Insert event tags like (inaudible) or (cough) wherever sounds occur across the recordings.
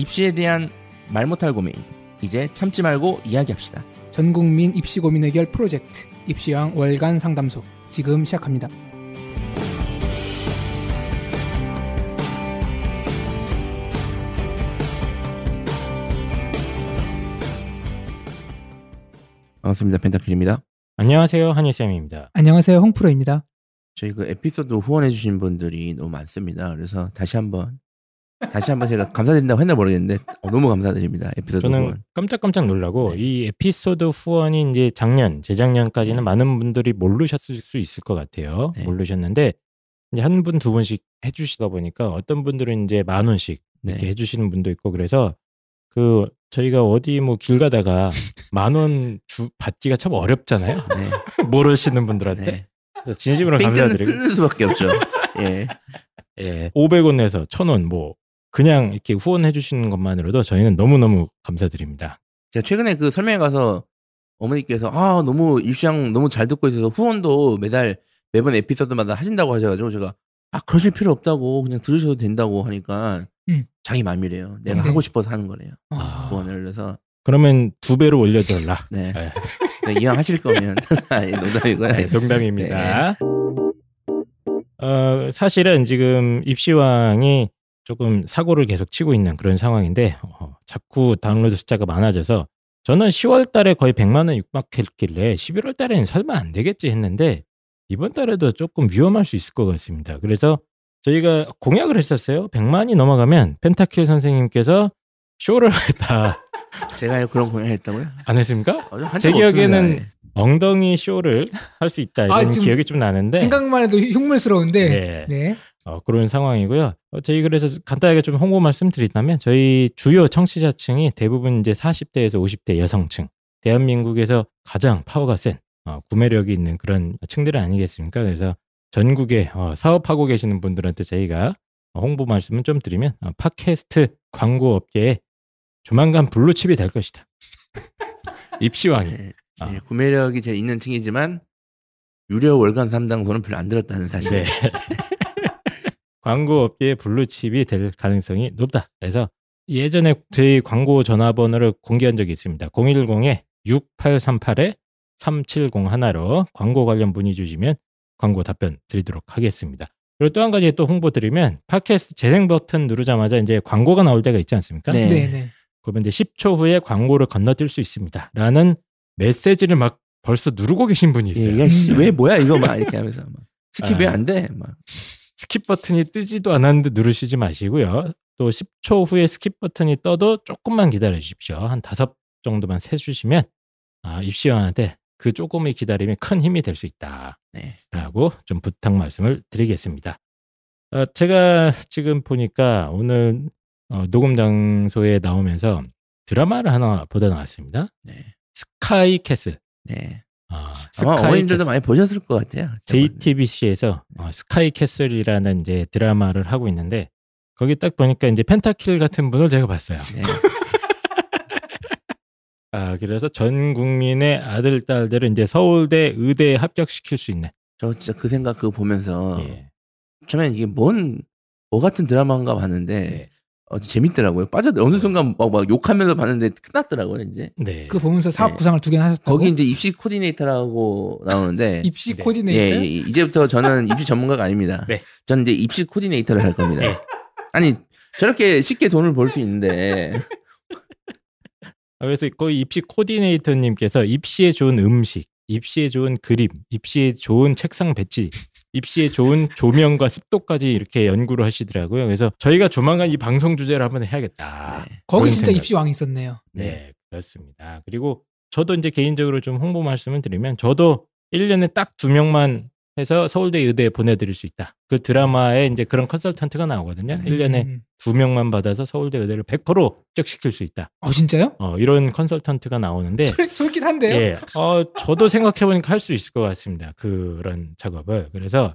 입시에 대한 말 못할 고민 이제 참지 말고 이야기합시다. 전국민 입시 고민 해결 프로젝트 입시왕 월간 상담소 지금 시작합니다. 반갑습니다. 펜타킬입니다. 안녕하세요. 한희쌤입니다. 안녕하세요. 홍프로입니다. 저희 그 에피소드 후원해주신 분들이 너무 많습니다. 그래서 다시 한번 다시 한번 제가 감사드린다고 했나 모르겠는데 어, 너무 감사드립니다. 에피소드 저는 후원. 깜짝깜짝 놀라고 네. 이 에피소드 후원이 이제 작년, 재작년까지는 네. 많은 분들이 모르셨을 수 있을 것 같아요. 네. 모르셨는데 이제 한 분, 두 분씩 해주시다 보니까 어떤 분들은 이제 만 원씩 이렇게 네. 해주시는 분도 있고 그래서 그 저희가 어디 뭐 길 가다가 (laughs) 만 원 주 받기가 참 어렵잖아요. 네. (laughs) 모르시는 분들한테 네. 진심으로 감사드리고 뜯는 수밖에 없죠. (laughs) 예. 예, 500원 내서 1000원 뭐 그냥 이렇게 후원해 주시는 것만으로도 저희는 너무너무 감사드립니다. 제가 최근에 그 설명회 가서 어머니께서 아 너무 입시왕 너무 잘 듣고 있어서 후원도 매달 매번 에피소드마다 하신다고 하셔가지고 제가 아 그러실 필요 없다고 그냥 들으셔도 된다고 하니까 음. 자기 마음이래요. 내가 네. 하고 싶어서 하는 거래요. 아. 후원을 그래서 그러면 두 배로 올려달라. (laughs) 네. 네. 네, 이왕 하실 거면 (laughs) (laughs) 아니, 농담이고요. 네, 농담입니다. 어, 사실은 지금 입시왕이 조금 사고를 계속 치고 있는 그런 상황인데 어, 자꾸 다운로드 숫자가 많아져서 저는 10월 달에 거의 100만 원 육박했길래 11월 달에는 설마 안 되겠지 했는데 이번 달에도 조금 위험할 수 있을 것 같습니다. 그래서 저희가 공약을 했었어요. 100만이 넘어가면 펜타킬 선생님께서 쇼를 하겠다. (laughs) 제가 그런 공연 했다고요? 안 했습니까? 어, 한제적 없습니다. 기억에는 예. 엉덩이 쇼를 할 수 있다 이런 아, 기억이 좀 나는데 생각만 해도 흉물스러운데. 네. 네. 어, 그런 상황이고요. 어, 저희 그래서 간단하게 좀 홍보 말씀드린다면 저희 주요 청취자층이 대부분 이제 40대에서 50대 여성층, 대한민국에서 가장 파워가 센 어, 구매력이 있는 그런 층들 아니겠습니까? 그래서 전국에 어, 사업하고 계시는 분들한테 저희가 홍보 말씀을 좀 드리면 어, 팟캐스트 광고 업계에 조만간 블루칩이 될 것이다. (laughs) 입시왕이. 네, 아. 제일 구매력이 제일 있는 층이지만 유료 월간상담소는 별로 안 들었다는 사실. 네. (laughs) 광고 업계의 블루칩이 될 가능성이 높다. 그래서 예전에 저희 광고 전화번호를 공개한 적이 있습니다. 010에 6838에 3701로 광고 관련 문의 주시면 광고 답변 드리도록 하겠습니다. 그리고 또 한 가지 또 홍보 드리면 팟캐스트 재생 버튼 누르자마자 이제 광고가 나올 때가 있지 않습니까? 네. 네. 네. 그러면 이제 10초 후에 광고를 건너뛸 수 있습니다. 라는 메시지를 막 벌써 누르고 계신 분이 있어요. 예, 야, 씨, 왜 뭐야 이거 막 이렇게 하면서 막 skip 아. 왜 안 돼? 막 skip 버튼이 뜨지도 않았는데 누르시지 마시고요. 또 10초 후에 skip 버튼이 떠도 조금만 기다려 주십시오. 한 다섯 정도만 세 주시면 아, 입시왕한테 그 조금의 기다림이 큰 힘이 될 수 있다. 네. 라고 좀 부탁 말씀을 드리겠습니다. 어, 제가 지금 보니까 오늘 어, 녹음 장소에 나오면서 드라마를 하나 보다 나왔습니다. 네. 스카이 캐슬. 네. 아, 아마 어머님들도. 많이 보셨을 것 같아요. JTBC에서 어, 스카이 캐슬이라는 이제 드라마를 하고 있는데 거기 딱 보니까 이제 펜타킬 같은 분을 제가 봤어요. 네. (laughs) 아 그래서 전 국민의 아들 딸들을 이제 서울대 의대에 합격시킬 수 있는. 저 진짜 그 생각 그거 보면서 예. 처음엔 이게 뭔, 뭐 같은 드라마인가 봤는데, 네. 어, 재밌더라고요. 빠져, 어느 순간 막, 막 욕하면서 봤는데 끝났더라고요, 이제. 네. 그거 보면서 사업 네. 구상을 두 개나 하셨다고? 거기 이제 입시 코디네이터라고 나오는데, (laughs) 입시 네. 코디네이터. 예, 예, 이제부터 저는 입시 전문가가 아닙니다. 네. 저는 이제 입시 코디네이터를 할 겁니다. 네. 아니, 저렇게 쉽게 돈을 벌 수 있는데, 아, 그래서 거의 입시 코디네이터님께서 입시에 좋은 음식, 입시에 좋은 그림, 입시에 좋은 책상 배치, 입시에 좋은 조명과 습도까지 이렇게 연구를 하시더라고요. 그래서 저희가 조만간 이 방송 주제를 한번 해야겠다. 네. 거기 진짜. 입시 왕이 있었네요. 네, 그렇습니다. 그리고 저도 이제 개인적으로 좀 홍보 말씀을 드리면 저도 1년에 딱 두 명만 해서 서울대 의대에 보내드릴 수 있다. 그 드라마에 이제 그런 컨설턴트가 나오거든요. 1년에 음. 두 명만 받아서 서울대 의대를 100% 합격시킬 수 있다. 어, 진짜요? 어, 이런 컨설턴트가 나오는데 솔- 솔깃 한데요? 예, 어, 저도 생각해보니까 할 수 있을 것 같습니다. 그런 작업을. 그래서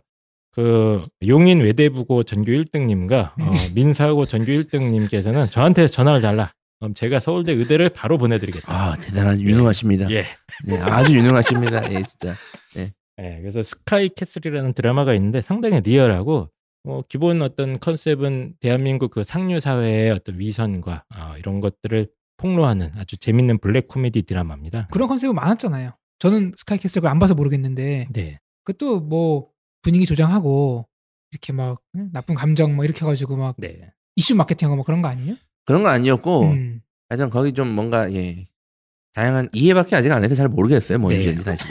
그 용인 외대부고 전교 1등님과 어, 민사고 전교 1등님께서는 저한테 전화를 달라. 그럼 제가 서울대 의대를 바로 보내드리겠다. 아, 대단한, 유능하십니다. 예. 네, 아주 유능하십니다. 예, 진짜. 예, 그래서 스카이 캐슬이라는 드라마가 있는데 상당히 리얼하고 뭐 기본 어떤 컨셉은 대한민국 그 상류 사회의 어떤 위선과 아, 이런 것들을 폭로하는 아주 재밌는 블랙 코미디 드라마입니다. 그런 컨셉이 많았잖아요. 저는 스카이 캐슬을 안 봐서 모르겠는데 네. 그것도 뭐 분위기 조장하고 이렇게 막 응? 나쁜 감정 막 이렇게 해가지고 막 네. 이슈 마케팅하고 막 그런 거 아니에요? 그런 거 아니었고 음. 하여튼 거기 좀 뭔가 예 다양한 2회밖에 아직 안 해서 잘 모르겠어요. 뭐 네. 이슈인지 사실.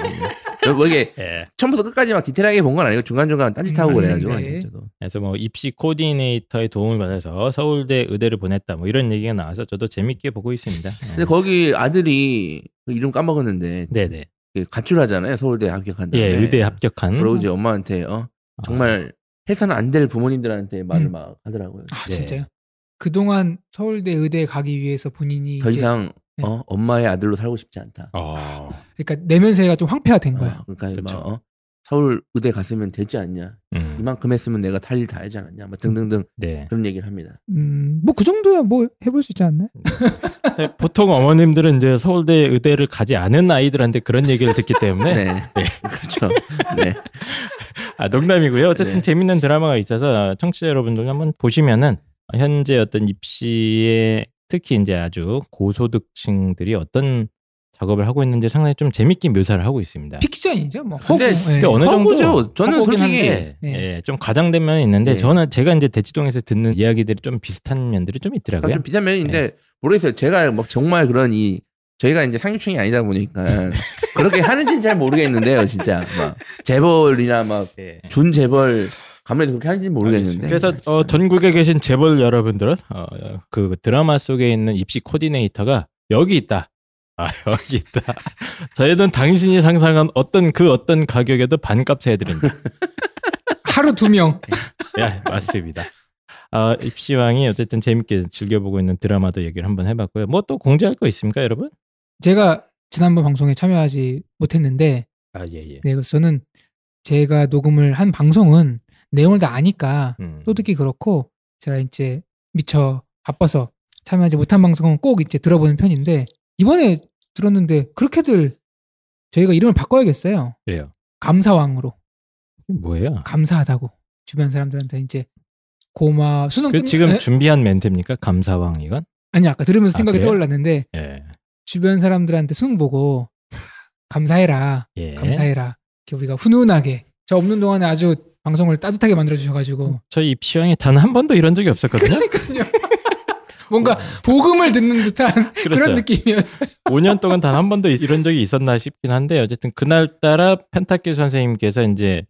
뭐 이게 예. 처음부터 끝까지 막 디테일하게 본 건 아니고 중간중간 딴짓하고 음, 그래가지고 맞습니다. 예. 그래서 뭐 입시 코디네이터의 도움을 받아서 서울대 의대를 보냈다 뭐 이런 얘기가 나와서 저도 재밌게 보고 있습니다. 예. 근데 거기 아들이 그 이름 까먹었는데 네네. 그 가출하잖아요. 서울대 합격한 다음에. 예, 의대 합격한. 그러고 이제 엄마한테 어 정말 해서는 안 될 부모님들한테 말을 음. 막 하더라고요. 아 네. 진짜요? 그동안 서울대 의대에 가기 위해서 본인이 더 이상 네. 어, 엄마의 아들로 살고 싶지 않다. 어. 그러니까 내면세가 좀 황폐화된 거야. 어, 그러니까 그쵸. 막 어, 서울 의대 갔으면 되지 않냐. 음. 이만큼 했으면 내가 탈 일 다 하지 않았냐. 뭐 등등등 네. 그런 얘기를 합니다. 음, 뭐 그 정도야 뭐 해볼 수 있지 않나요? 근데 보통 어머님들은 이제 서울대 의대를 가지 않은 아이들한테 그런 얘기를 듣기 때문에 네. 그렇죠. 네. 아 농담이고요. 어쨌든 네. 재밌는 드라마가 있어서 청취자 여러분들 한번 보시면은 현재 어떤 입시에 특히 이제 아주 고소득층들이 어떤 작업을 하고 있는지 상당히 좀 재밌게 묘사를 하고 있습니다. 픽션이죠, 뭐. 근데- 허구. 예. 근데 어느 정도 허구죠. 저는 솔직히- 한데, 네. 예, 좀 과장된 면이 있는데 네. 저는 제가 이제 대치동에서 듣는 이야기들이 좀 비슷한 면들이 좀 있더라고요. 약간 좀 비싼 면인데 네. 모르겠어요. 제가 막 정말 그런 이 저희가 이제 상류층이 아니다 보니까 그렇게 하는지는 잘 모르겠는데요, 진짜 막 재벌이나 막 예. 준 재벌 가문에서 그렇게 하는지는 모르겠는데. 그래서 어, 전국에 계신 재벌 여러분들은 어, 어, 그 드라마 속에 있는 입시 코디네이터가 여기 있다. 아 (laughs) 여기 있다. 저희는 당신이 상상한 어떤 그 어떤 가격에도 반값 해드린다. (laughs) 하루 두 명. 예, 맞습니다. 아, 입시왕이 어쨌든 재밌게 즐겨보고 있는 드라마도 얘기를 한번 해봤고요. 뭐 또 공지할 거 있습니까, 여러분? 제가 지난번 방송에 참여하지 못했는데, 아, 예, 예. 네, 그래서 저는 제가 녹음을 한 방송은 내용을 다 아니까 음. 또 듣기 그렇고, 제가 이제 미처 바빠서 참여하지 못한 방송은 꼭 이제 들어보는 편인데, 이번에 들었는데, 그렇게들 저희가 이름을 바꿔야겠어요. 왜요? 감사왕으로. 뭐예요? 감사하다고. 주변 사람들한테 이제 고마, 수능 그 끝 지금 에? 준비한 멘트입니까? 감사왕 이건? 아니, 아까 들으면서 아, 생각이 그래요? 떠올랐는데, 예. 주변 사람들한테 수능 보고 감사해라, 예. 감사해라. 이렇게 우리가 훈훈하게 저 없는 동안에 아주 방송을 따뜻하게 만들어 주셔가지고 저희 입시왕이 단 한 번도 이런 적이 없었거든요. 그러니까요. (laughs) 뭔가 복음을 듣는 듯한 그 (laughs) 그렇죠. 런 느낌이었어요. 5년 동안 단 한 번도 이런 적이 있었나 싶긴 한데 어쨌든 그날 따라 펜타키 선생님께서 이제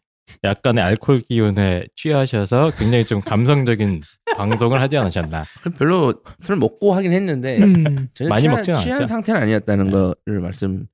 약간의 알코올 기운에 취하셔서 굉장히 좀 감성적인 (laughs) 방송을 하지 않으셨나. 별로 술 먹고 하긴 했는데 음. 전혀 많이 취한, 먹지는 취한 않았죠. 상태는 아니었다는 네. 거를 말씀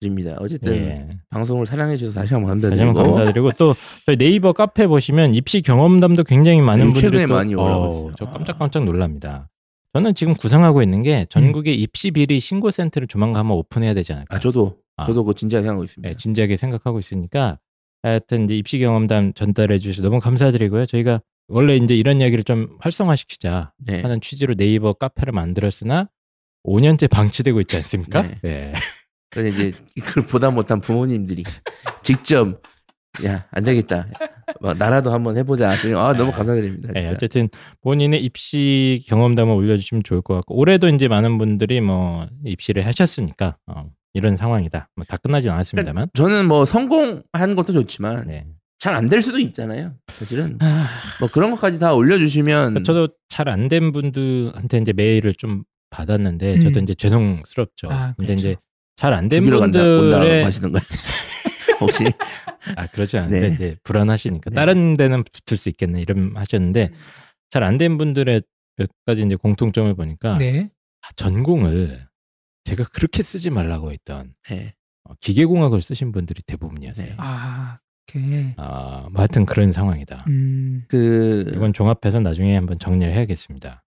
드립니다. 어쨌든 예. 방송을 사랑해 주셔서 다시 한번 다시 한번 감사드리고 감사드리고 또 저희 네이버 카페 보시면 입시 경험담도 굉장히 많은 네, 분들이 최근에 또 많이 올라오고. 저 깜짝깜짝 놀랍니다. 저는 지금 구상하고 있는 게 전국에 입시 비리 신고 센터를 조만간 한번 오픈해야 되지 않을까. 아 저도 아. 저도 그거 진지하게 생각하고 있습니다. 네, 진지하게 생각하고 있으니까 하여튼 이제 입시 경험담 전달해 주셔서 너무 감사드리고요. 저희가 원래 이제 이런 이야기를 좀 활성화시키자 네. 하는 취지로 네이버 카페를 만들었으나 5년째 방치되고 있지 않습니까? 네. 네. 그래서 이제 이걸 보다 못한 부모님들이 직접 야 안 되겠다. 뭐, 나라도 한번 해보자. 지금 아 너무 감사드립니다. 네. 어쨌든 본인의 입시 경험담을 올려주시면 좋을 것 같고 올해도 이제 많은 분들이 뭐 입시를 하셨으니까 어, 이런 상황이다. 뭐 다 끝나진 않았습니다만. 저는 뭐 성공한 것도 좋지만 네. 잘안 될 수도 있잖아요. 사실은 뭐 그런 것까지 다 올려주시면 저도 잘 안 된 분들한테 이제 메일을 좀 받았는데 음. 저도 이제 죄송스럽죠. 아, 근데 그렇죠. 이제 잘 안 된 분들의 하시는 거예요. (laughs) 혹시 아 그러지 않은데 네. 이제 불안하시니까 네. 다른 데는 붙을 수 있겠네 이런 하셨는데 잘 안 된 분들의 몇 가지 이제 공통점을 보니까 네. 아, 전공을 제가 그렇게 쓰지 말라고 했던 네. 어, 기계공학을 쓰신 분들이 대부분이었어요. 네. 아, 오케이. 아, 뭐 하여튼 그런 상황이다. 음. 그 이건 종합해서 나중에 한번 정리를 해야겠습니다.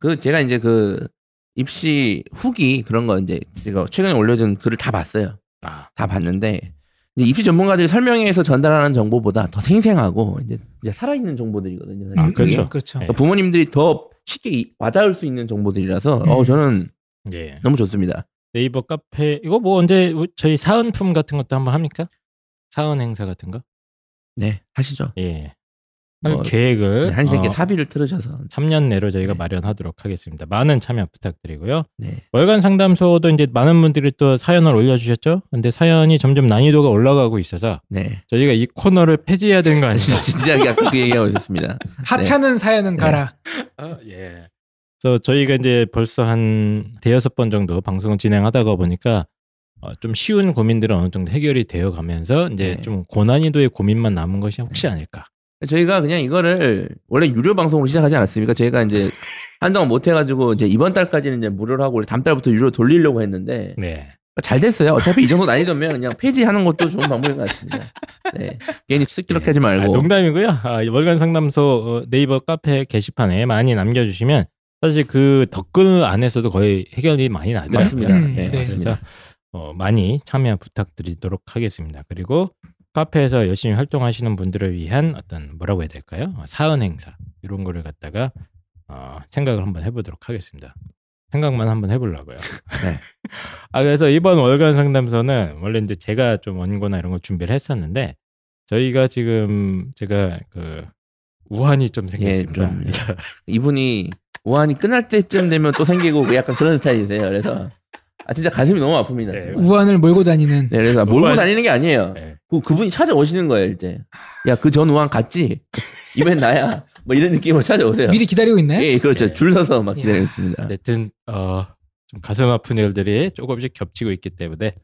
그 제가 이제 그 입시 후기 그런 거 이제 제가 최근에 올려준 글을 다 봤어요. 아, 다 봤는데 이제 입시 전문가들이 설명해서 전달하는 정보보다 더 생생하고 이제, 이제 살아있는 정보들이거든요. 사실 아. 그렇죠. 그렇죠. 네. 그러니까 부모님들이 더 쉽게 이- 와닿을 수 있는 정보들이라서 음. 어 저는 예. 너무 좋습니다. 네이버 카페 이거 뭐 언제 우- 저희 사은품 같은 것도 한번 합니까? 사은 행사 같은 거? 네 하시죠. 예. 할 뭐, 계획을 한생께 어, 사비를 틀으셔서 3년 내로 저희가 네. 마련하도록 하겠습니다. 많은 참여 부탁드리고요. 네. 월간 상담소도 이제 많은 분들이 또 사연을 올려주셨죠. 근데 사연이 점점 난이도가 올라가고 있어서 네. 저희가 이 코너를 폐지해야 되는 거 아니냐. 진짜 아까 그 얘기하고 있었습니다. (laughs) 하찮은 사연은 네. 가라. 예. 그래서 저희가 이제 벌써 한 대여섯 번 정도 방송을 진행하다가 보니까 어, 좀 쉬운 고민들은 어느 정도 해결이 되어 가면서 이제 네. 좀 고난이도의 고민만 남은 것이 혹시 아닐까. 저희가 그냥 이거를 원래 유료 방송으로 시작하지 않았습니까? 저희가 이제 (laughs) 한동안 못 해가지고 이제 이번 달까지는 이제 무료로 하고 다음 달부터 유료 돌리려고 했는데 네. 잘 됐어요. 어차피 이 정도 난이도면 그냥 폐지하는 것도 좋은 방법인 것 같습니다. 네. 괜히 쓱기렇게 하지 아, 말고. 농담이고요. 아, 월간 상담소 어, 네이버 카페 게시판에 많이 남겨주시면 사실 그 댓글 안에서도 거의 해결이 많이 나더라고요. 맞습니다. 음, 네, 네. 맞습니다. 그래서 어, 많이 참여 부탁드리도록 하겠습니다. 그리고 카페에서 열심히 활동하시는 분들을 위한 어떤 뭐라고 해야 될까요? 어, 사은 행사 이런 거를 갖다가 어, 생각을 한번 해보도록 하겠습니다. 생각만 한번 해보려고요. (laughs) 네. (laughs) 아 그래서 이번 월간 상담소는 원래 이제 제가 좀 원고나 이런 걸 준비를 했었는데 저희가 지금 제가 그 우환이 좀 생겼습니다. 예, 좀, 예. 그래서 (laughs) 이분이 우한이 끝날 때쯤 되면 또 생기고 약간 그런 스타일이세요. 그래서 아 진짜 가슴이 너무 아픕니다. 네. 우한을 몰고 다니는. 네, 그래서 몰고 다니는 게 아니에요. 네. 그, 그분이 찾아오시는 거예요, 이제. 야, 그 전 우한 갔지? (laughs) 이번엔 나야. 뭐 이런 느낌으로 찾아오세요. 미리 기다리고 있나요? 예, 그렇죠. 예. 줄 서서 막 야. 기다리고 있습니다. 하여튼 어, 좀 가슴 아픈 일들이 조금씩 겹치고 있기 때문에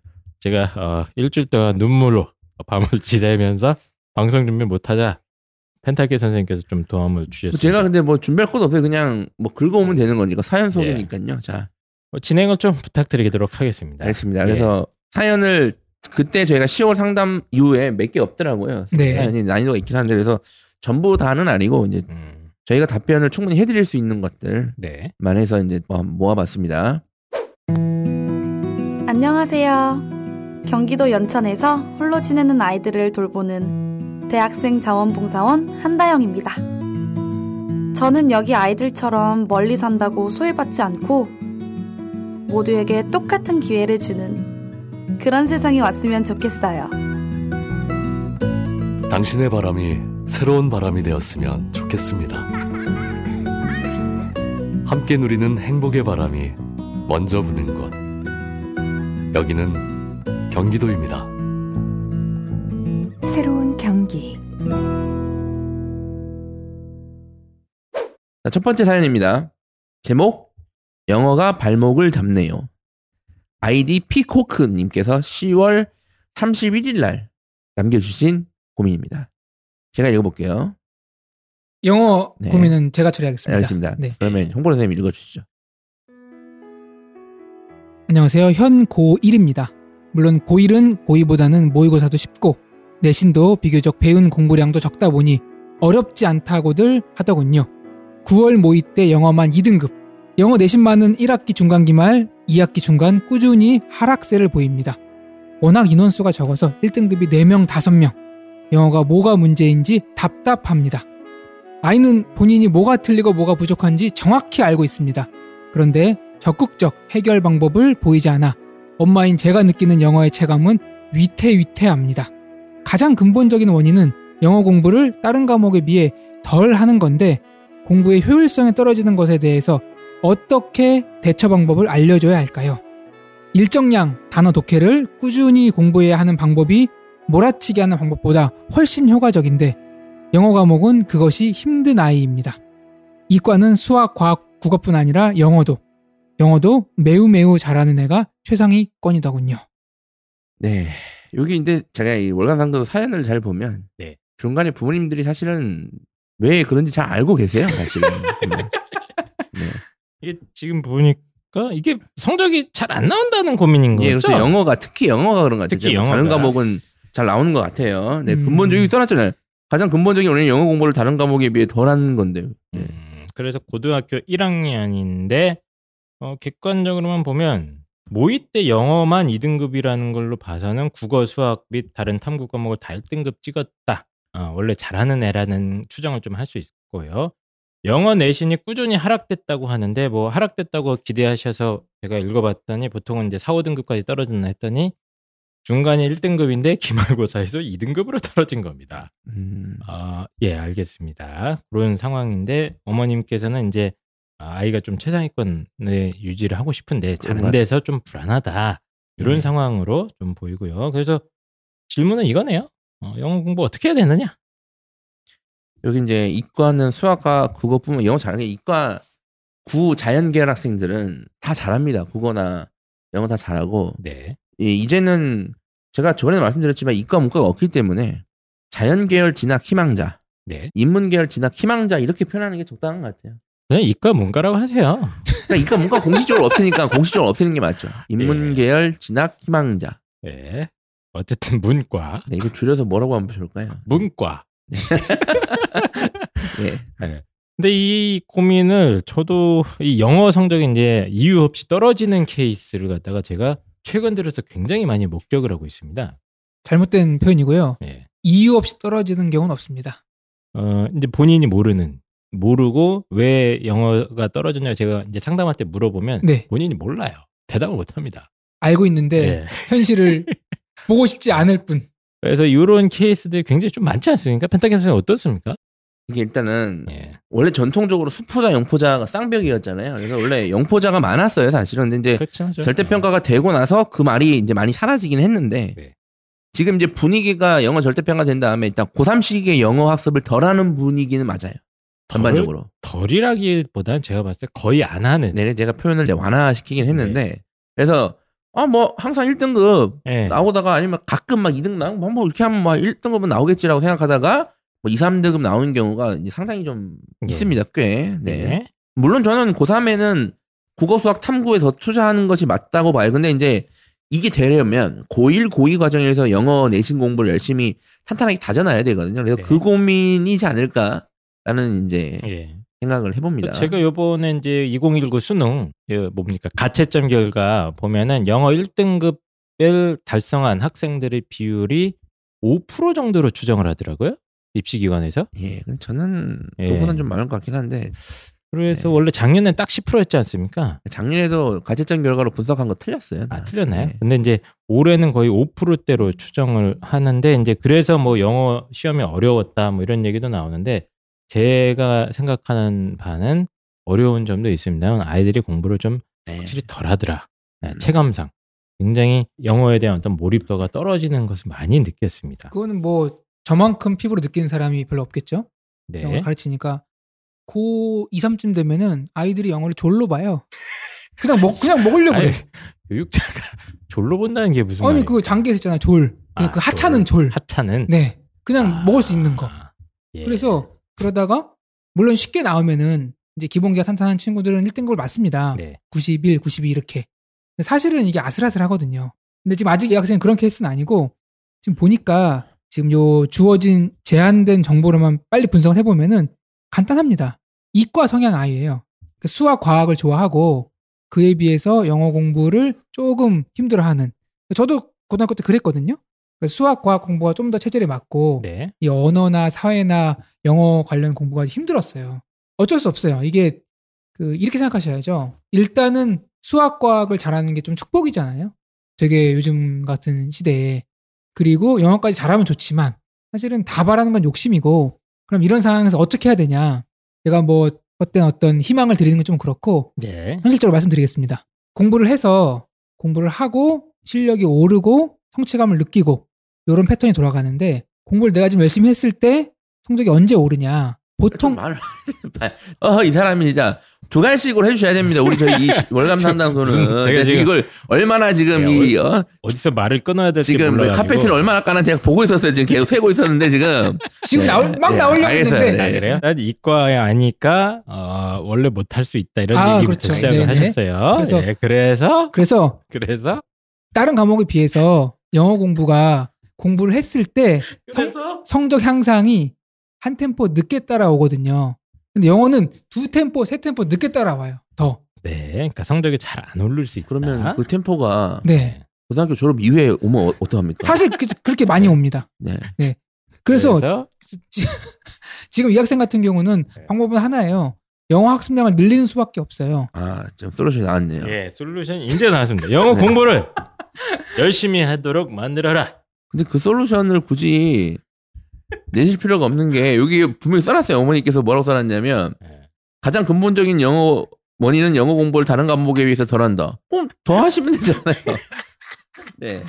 제가 어, 일주일 동안 눈물로 밤을 (laughs) 지새면서 방송 준비 못하자 펜타키 선생님께서 좀 도움을 주셨습니다. 제가 근데 뭐 준비할 것도 없어요. 그냥 뭐 긁어오면 되는 거니까. 사연 소개니까요. 자, 어, 진행을 좀 부탁드리도록 하겠습니다. 알겠습니다. 예. 그래서 사연을 그때 저희가 10월 상담 이후에 몇 개 없더라고요. 네. 사연이 난이도가 있긴 한데 그래서 전부 다는 아니고 이제 음, 저희가 답변을 충분히 해드릴 수 있는 것들만 네. 해서 이제 뭐 모아봤습니다. 안녕하세요. 경기도 연천에서 홀로 지내는 아이들을 돌보는 대학생 자원봉사원 한다영입니다. 저는 여기 아이들처럼 멀리 산다고 소외받지 않고 모두에게 똑같은 기회를 주는 그런 세상이 왔으면 좋겠어요. 당신의 바람이 새로운 바람이 되었으면 좋겠습니다. 함께 누리는 행복의 바람이 먼저 부는 곳. 여기는 경기도입니다. 새로운 경기 자, 첫 번째 사연입니다. 제목 영어가 발목을 잡네요. 아이디 피코크님께서 10월 31일 날 남겨주신 고민입니다. 제가 읽어볼게요. 영어 네. 고민은 제가 처리하겠습니다. 알겠습니다. 네. 그러면 홍보 선생님 읽어주시죠. 안녕하세요. 현 고1입니다. 물론 고1은 고2보다는 모의고사도 쉽고 내신도 비교적 배운 공부량도 적다 보니 어렵지 않다고들 하더군요. 9월 모의 때 영어만 2등급, 영어 내신만은 1학기 중간 기 말, 2학기 중간 꾸준히 하락세를 보입니다. 워낙 인원수가 적어서 1등급이 4명, 5명. 영어가 뭐가 문제인지 답답합니다. 아이는 본인이 뭐가 틀리고 뭐가 부족한지 정확히 알고 있습니다. 그런데 적극적 해결 방법을 보이지 않아 엄마인 제가 느끼는 영어의 체감은 위태위태합니다. 가장 근본적인 원인은 영어 공부를 다른 과목에 비해 덜 하는 건데 공부의 효율성이 떨어지는 것에 대해서 어떻게 대처 방법을 알려줘야 할까요? 일정량 단어 독해를 꾸준히 공부해야 하는 방법이 몰아치게 하는 방법보다 훨씬 효과적인데 영어 과목은 그것이 힘든 아이입니다. 이과는 수학, 과학, 국어뿐 아니라 영어도 영어도 매우 매우 잘하는 애가 최상위권이더군요. 네. 여기 근데 제가 이 월간 상도 사연을 잘 보면 네. 중간에 부모님들이 사실은 왜 그런지 잘 알고 계세요, 사실은. (laughs) 네. 네. 이게 지금 보니까 이게 성적이 잘 안 나온다는 고민인 거죠. 예, 그렇죠. 영어가 특히 영어가 그런 것 같아요. 특히 다른. 과목은 잘 나오는 것 같아요. 네, 음. 근본적인 떠났잖아요. 가장 근본적인 원인은 영어 공부를 다른 과목에 비해 덜한 건데요. 네. 음, 그래서 고등학교 1학년인데 어, 객관적으로만 보면 모의 때 영어만 2등급이라는 걸로 봐서는 국어, 수학 및 다른 탐구 과목을 다 1등급 찍었다. 어, 원래 잘하는 애라는 추정을 좀 할수 거예요. 영어 내신이 꾸준히 하락됐다고 하는데 뭐 하락됐다고 기대하셔서 제가 읽어봤더니 보통은 이제 4, 5등급까지 떨어졌나 했더니 중간이 1등급인데 (laughs) 기말고사에서 2등급으로 떨어진 겁니다. 음. 아, 예, 알겠습니다. 그런 상황인데 어머님께서는 이제 아, 아이가 좀 최상위권을 유지를 하고 싶은데 잘안것 돼서 좀 불안하다. 이런 네. 상황으로 좀 보이고요. 그래서 질문은 이거네요. 어, 영어 공부 어떻게 해야 되느냐? 여기 이제 이과는 수학과 국어뿐만 영어 잘하는 게 이과 구 자연 계열 학생들은 다 잘합니다. 국어나 영어 다 잘하고 네. 이- 이제는 제가 저번에 말씀드렸지만 이과 문과가 없기 때문에 자연 계열 진학 희망자, 네. 인문 계열 진학 희망자 이렇게 표현하는 게 적당한 것 같아요. 그냥 이과 문과라고 하세요. 그러니까 이과 문과 공식적으로 없으니까 (laughs) 공식적으로 없애는 게 맞죠. 인문 예. 계열 진학 희망자. 네. 어쨌든 문과. 네, 이거 줄여서 뭐라고 하면 좋을까요? 문과. (laughs) 예. 네. 근데 이 고민을 저도 이 영어 성적이 이제 이유 없이 떨어지는 케이스를 갖다가 제가 최근 들어서 굉장히 많이 목격을 하고 있습니다. 잘못된 표현이고요. 예. 이유 없이 떨어지는 경우는 없습니다. 어, 이제 본인이 모르는, 모르고 왜 영어가 떨어졌냐 제가 이제 상담할 때 물어보면 네. 본인이 몰라요. 대답을 못 합니다. 알고 있는데 예. 현실을 보고 싶지 않을 뿐. 그래서 이런 케이스들이 굉장히 좀 많지 않습니까? 선생님 어떻습니까? 이게 일단은 예. 원래 전통적으로 수포자, 영포자가 쌍벽이었잖아요. 그래서 원래 영포자가 많았어요, 사실은. 근데 이제 그렇죠. 그렇죠. 절대 평가가 되고 나서 그 말이 이제 많이 사라지긴 했는데 네. 지금 이제 분위기가 영어 절대 평가 된 다음에 일단 고3 시기에 영어 학습을 덜 하는 분위기는 맞아요. 전반적으로. 덜 이라기보다는 제가 봤을 때 거의 안 하는. 네, 제가 표현을 완화시키긴 했는데 그래서 아 뭐 항상 1등급 예. 나오다가 아니면 가끔 막 2등 나오고 뭐, 뭐 이렇게 하면 막 1등급은 나오겠지라고 생각하다가 뭐 2, 3등급 나오는 경우가 이제 상당히 좀 예. 있습니다. 꽤. 네. 네. 물론 저는 고3에는 국어 수학 탐구에 더 투자하는 것이 맞다고 봐요. 근데 이제 이게 되려면 고1, 고2 과정에서 영어 내신 공부를 열심히 탄탄하게 다져놔야 되거든요. 그래서 네. 그 고민이지 않을까라는 이제 예. 생각을 해봅니다. 제가 요번에 이제 2019 수능 예, 뭡니까 가채점 결과 보면은 영어 1등급을 달성한 학생들의 비율이 5% 정도로 추정을 하더라고요 입시기관에서. 예, 저는 예. 그거보다는 좀 많을 것 같긴 한데 그래서 네. 원래 작년엔 딱 10%였지 않습니까? 작년에도 가채점 결과로 분석한 거 틀렸어요. 다. 아 틀렸나요? 네. 근데 이제 올해는 거의 5%대로 추정을 하는데 이제 그래서 뭐 영어 시험이 어려웠다 뭐 이런 얘기도 나오는데 제가 생각하는 바는 어려운 점도 있습니다. 아이들이 공부를 좀 네. 확실히 덜 하더라. 네, 음. 체감상. 굉장히 영어에 대한 어떤 몰입도가 떨어지는 것을 많이 느꼈습니다. 그거는 뭐 저만큼 피부로 느끼는 사람이 별로 없겠죠. 영어 네. 가르치니까 고 2, 3쯤 되면은 아이들이 영어를 졸로 봐요. 그냥 먹 그냥 먹으려고 그래. 아니, 교육자가 (laughs) 졸로 본다는 게 무슨 아니? 그 장기에서 있잖아 졸. 그냥 아, 그 하차는 졸. 하차는 네. 그냥 아, 먹을 수 있는 거. 예. 그래서 그러다가 물론 쉽게 나오면은 이제 기본기가 탄탄한 친구들은 1등급을 맞습니다. 네. 91, 92 이렇게. 근데 사실은 이게 아슬아슬하거든요. 근데 지금 아직 이 학생은 그런 케이스는 아니고 지금 보니까 지금 요 주어진 제한된 정보로만 빨리 분석을 해보면은 간단합니다. 이과 성향 아이예요. 그 수학, 과학을 좋아하고 그에 비해서 영어 공부를 조금 힘들어하는. 저도 고등학교 때 그랬거든요. 그래서 수학, 과학 공부가 좀 더 체질에 맞고 네. 이 언어나 사회나 영어 관련 공부가 힘들었어요. 어쩔 수 없어요. 이게 그 이렇게 생각하셔야죠. 일단은 수학 과학을 잘하는 게 좀 축복이잖아요. 되게 요즘 같은 시대에 그리고 영어까지 잘하면 좋지만 사실은 다 바라는 건 욕심이고 그럼 이런 상황에서 어떻게 해야 되냐? 제가 뭐 어떤 어떤 희망을 드리는 건 좀 그렇고 네. 현실적으로 말씀드리겠습니다. 공부를 해서 공부를 하고 실력이 오르고 성취감을 느끼고 이런 패턴이 돌아가는데 공부를 내가 지금 열심히 했을 때 성적이 언제 오르냐? 보통 말을 어이 사람이 진짜 두 갈씩으로 해주셔야 됩니다. 우리 저희 이 상담소는 (laughs) 무슨- 제가 제가 지금- 이걸 얼마나 지금 야, 이 어, 어디서 말을 끊어야 될지 지금 몰라가지고. 카페트를 얼마나 까나 제가 보고 있었어요. 지금 계속 세고 있었는데 지금 지금 네, 나올 막 네, 나오려고 알겠어요. 했는데 아, 네. 그래요? 난 이과에 아니까 어, 원래 못할 수 있다 이런 아, 얘기부터 그렇죠. 시작을 네네. 하셨어요. 그래서- 예, 그래서 그래서 그래서 다른 과목에 비해서 영어 공부가 공부를 했을 때 그래서 성 적 향상이 한 템포 늦게 따라오거든요. 근데 영어는 두 템포, 세 템포 늦게 따라와요. 더. 네, 그러니까 성적이 잘 안 오를 수 있다. 그러면 그 템포가 네. 고등학교 졸업 이후에 오면 어, 어떡합니까? 사실 그, 그렇게 많이 옵니다. 네. 그래서 그래서 (laughs) 지금 이 학생 같은 경우는 네. 방법은 하나예요. 영어 학습량을 늘리는 수밖에 없어요. 아, 좀 솔루션이 나왔네요. 예, 솔루션 이제 나왔습니다. 영어 네. 공부를 (laughs) 열심히 하도록 만들어라. 근데 그 솔루션을 굳이 내실 필요가 없는 게 여기 분명히 써놨어요. 어머니께서 뭐라고 써놨냐면 예. 가장 근본적인 영어 원인은 영어 공부를 다른 과목에 비해서 덜한다. 그럼 더 하시면 되잖아요. (laughs) 네.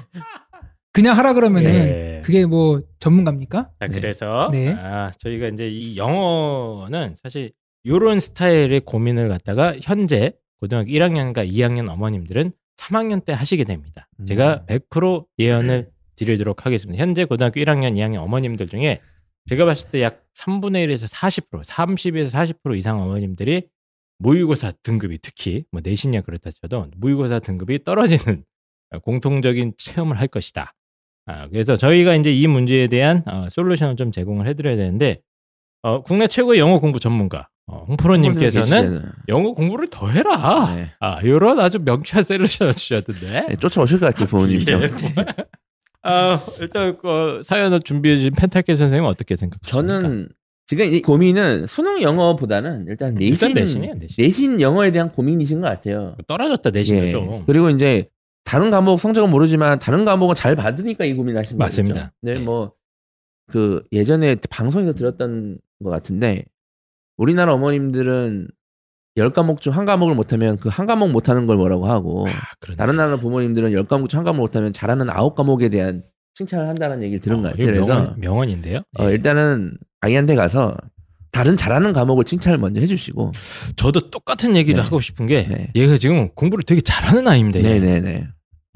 그냥 하라 그러면은 예. 그게 뭐 전문가입니까? 자, 네. 그래서 네. 아, 저희가 이제 이 영어는 사실 요런 스타일의 고민을 갖다가 현재 고등학교 1학년과 2학년 어머님들은 3학년 때 하시게 됩니다. 음. 제가 100% 예언을 드리도록 하겠습니다. 현재 고등학교 1학년, 2학년 어머님들 중에 제가 봤을 때 약 3분의 1에서 40%, 30에서 40% 이상 어머님들이 모의고사 등급이 특히 뭐 내신이야 그렇다 쳐도 모의고사 등급이 떨어지는 (laughs) 공통적인 체험을 할 것이다. 아, 그래서 저희가 이제 이 문제에 대한 어, 솔루션을 좀 제공을 해드려야 되는데 어, 국내 최고의 영어 공부 전문가 어, 홍프로님께서는. 영어 공부를 더 해라. 네. 아, 이런 아주 명쾌한 솔루션을 주셨던데. 네, 쫓아오실 것 같아요, 부모님. 예. 좀. 아, 일단 그 사연을 준비해 주신 펜타케 선생님 어떻게 생각하십니까? 저는 지금 이 고민은 수능 영어보다는 일단 내신 일단 내신이에요, 내신. 내신 영어에 대한 고민이신 것 같아요. 떨어졌다 내신을 예. 좀. 그리고 이제 다른 과목 성적은 모르지만 다른 과목은 잘 받으니까 이 고민을 하신 거죠. 맞습니다. 네, 네. 뭐 그 예전에 방송에서 들었던 것 같은데 우리나라 어머님들은 열 과목 중 한 과목을 못하면 그 한 과목 못하는 걸 뭐라고 하고 아. 다른 나라 부모님들은 열 과목 중 한 과목 못하면 잘하는 아홉 과목에 대한 칭찬을 한다는 얘기를 들은 것 어, 같아요. 그래서 명언, 명언인데요. 어, 예. 일단은 아이한테 가서 다른 잘하는 과목을 칭찬을 먼저 해주시고 저도 똑같은 얘기를 네. 하고 싶은 게 네. 얘가 지금 공부를 되게 잘하는 아이입니다. 얘. 네네네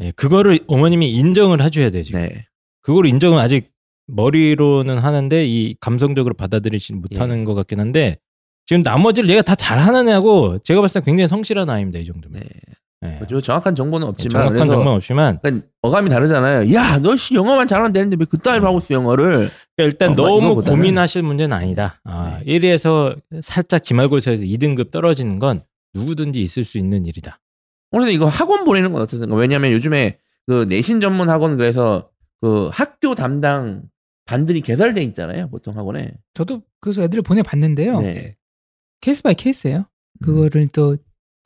예, 그거를 어머님이 인정을 해줘야 돼 지금. 네 그걸 인정을 아직 머리로는 하는데 이 감성적으로 받아들이지 못하는 예. 것 같긴 한데 지금 나머지를 얘가 다 잘하는 애하고 제가 봤을 때 굉장히 성실한 아이입니다 이 정도면. 네. 예. 뭐 정확한 정보는 없지만 정확한 정보는 없지만 그러니까 어감이 다르잖아요. 야, 너 씨 영어만 잘하면 되는데 왜 그따위로 하고 있어 영어를? 그러니까 일단 어, 뭐 너무 고민하실 문제는 아니다. 아, 네. 1위에서 살짝 기말고사에서 2등급 떨어지는 건 누구든지 있을 수 있는 일이다. 그래서 이거 학원 보내는 건 어떻습니까? 왜냐하면 요즘에 그 내신 전문 학원 그래서 그 학교 담당 반들이 개설돼 있잖아요. 보통 학원에. 저도 그래서 애들을 보내봤는데요. 네. case by case예요. 그거를 또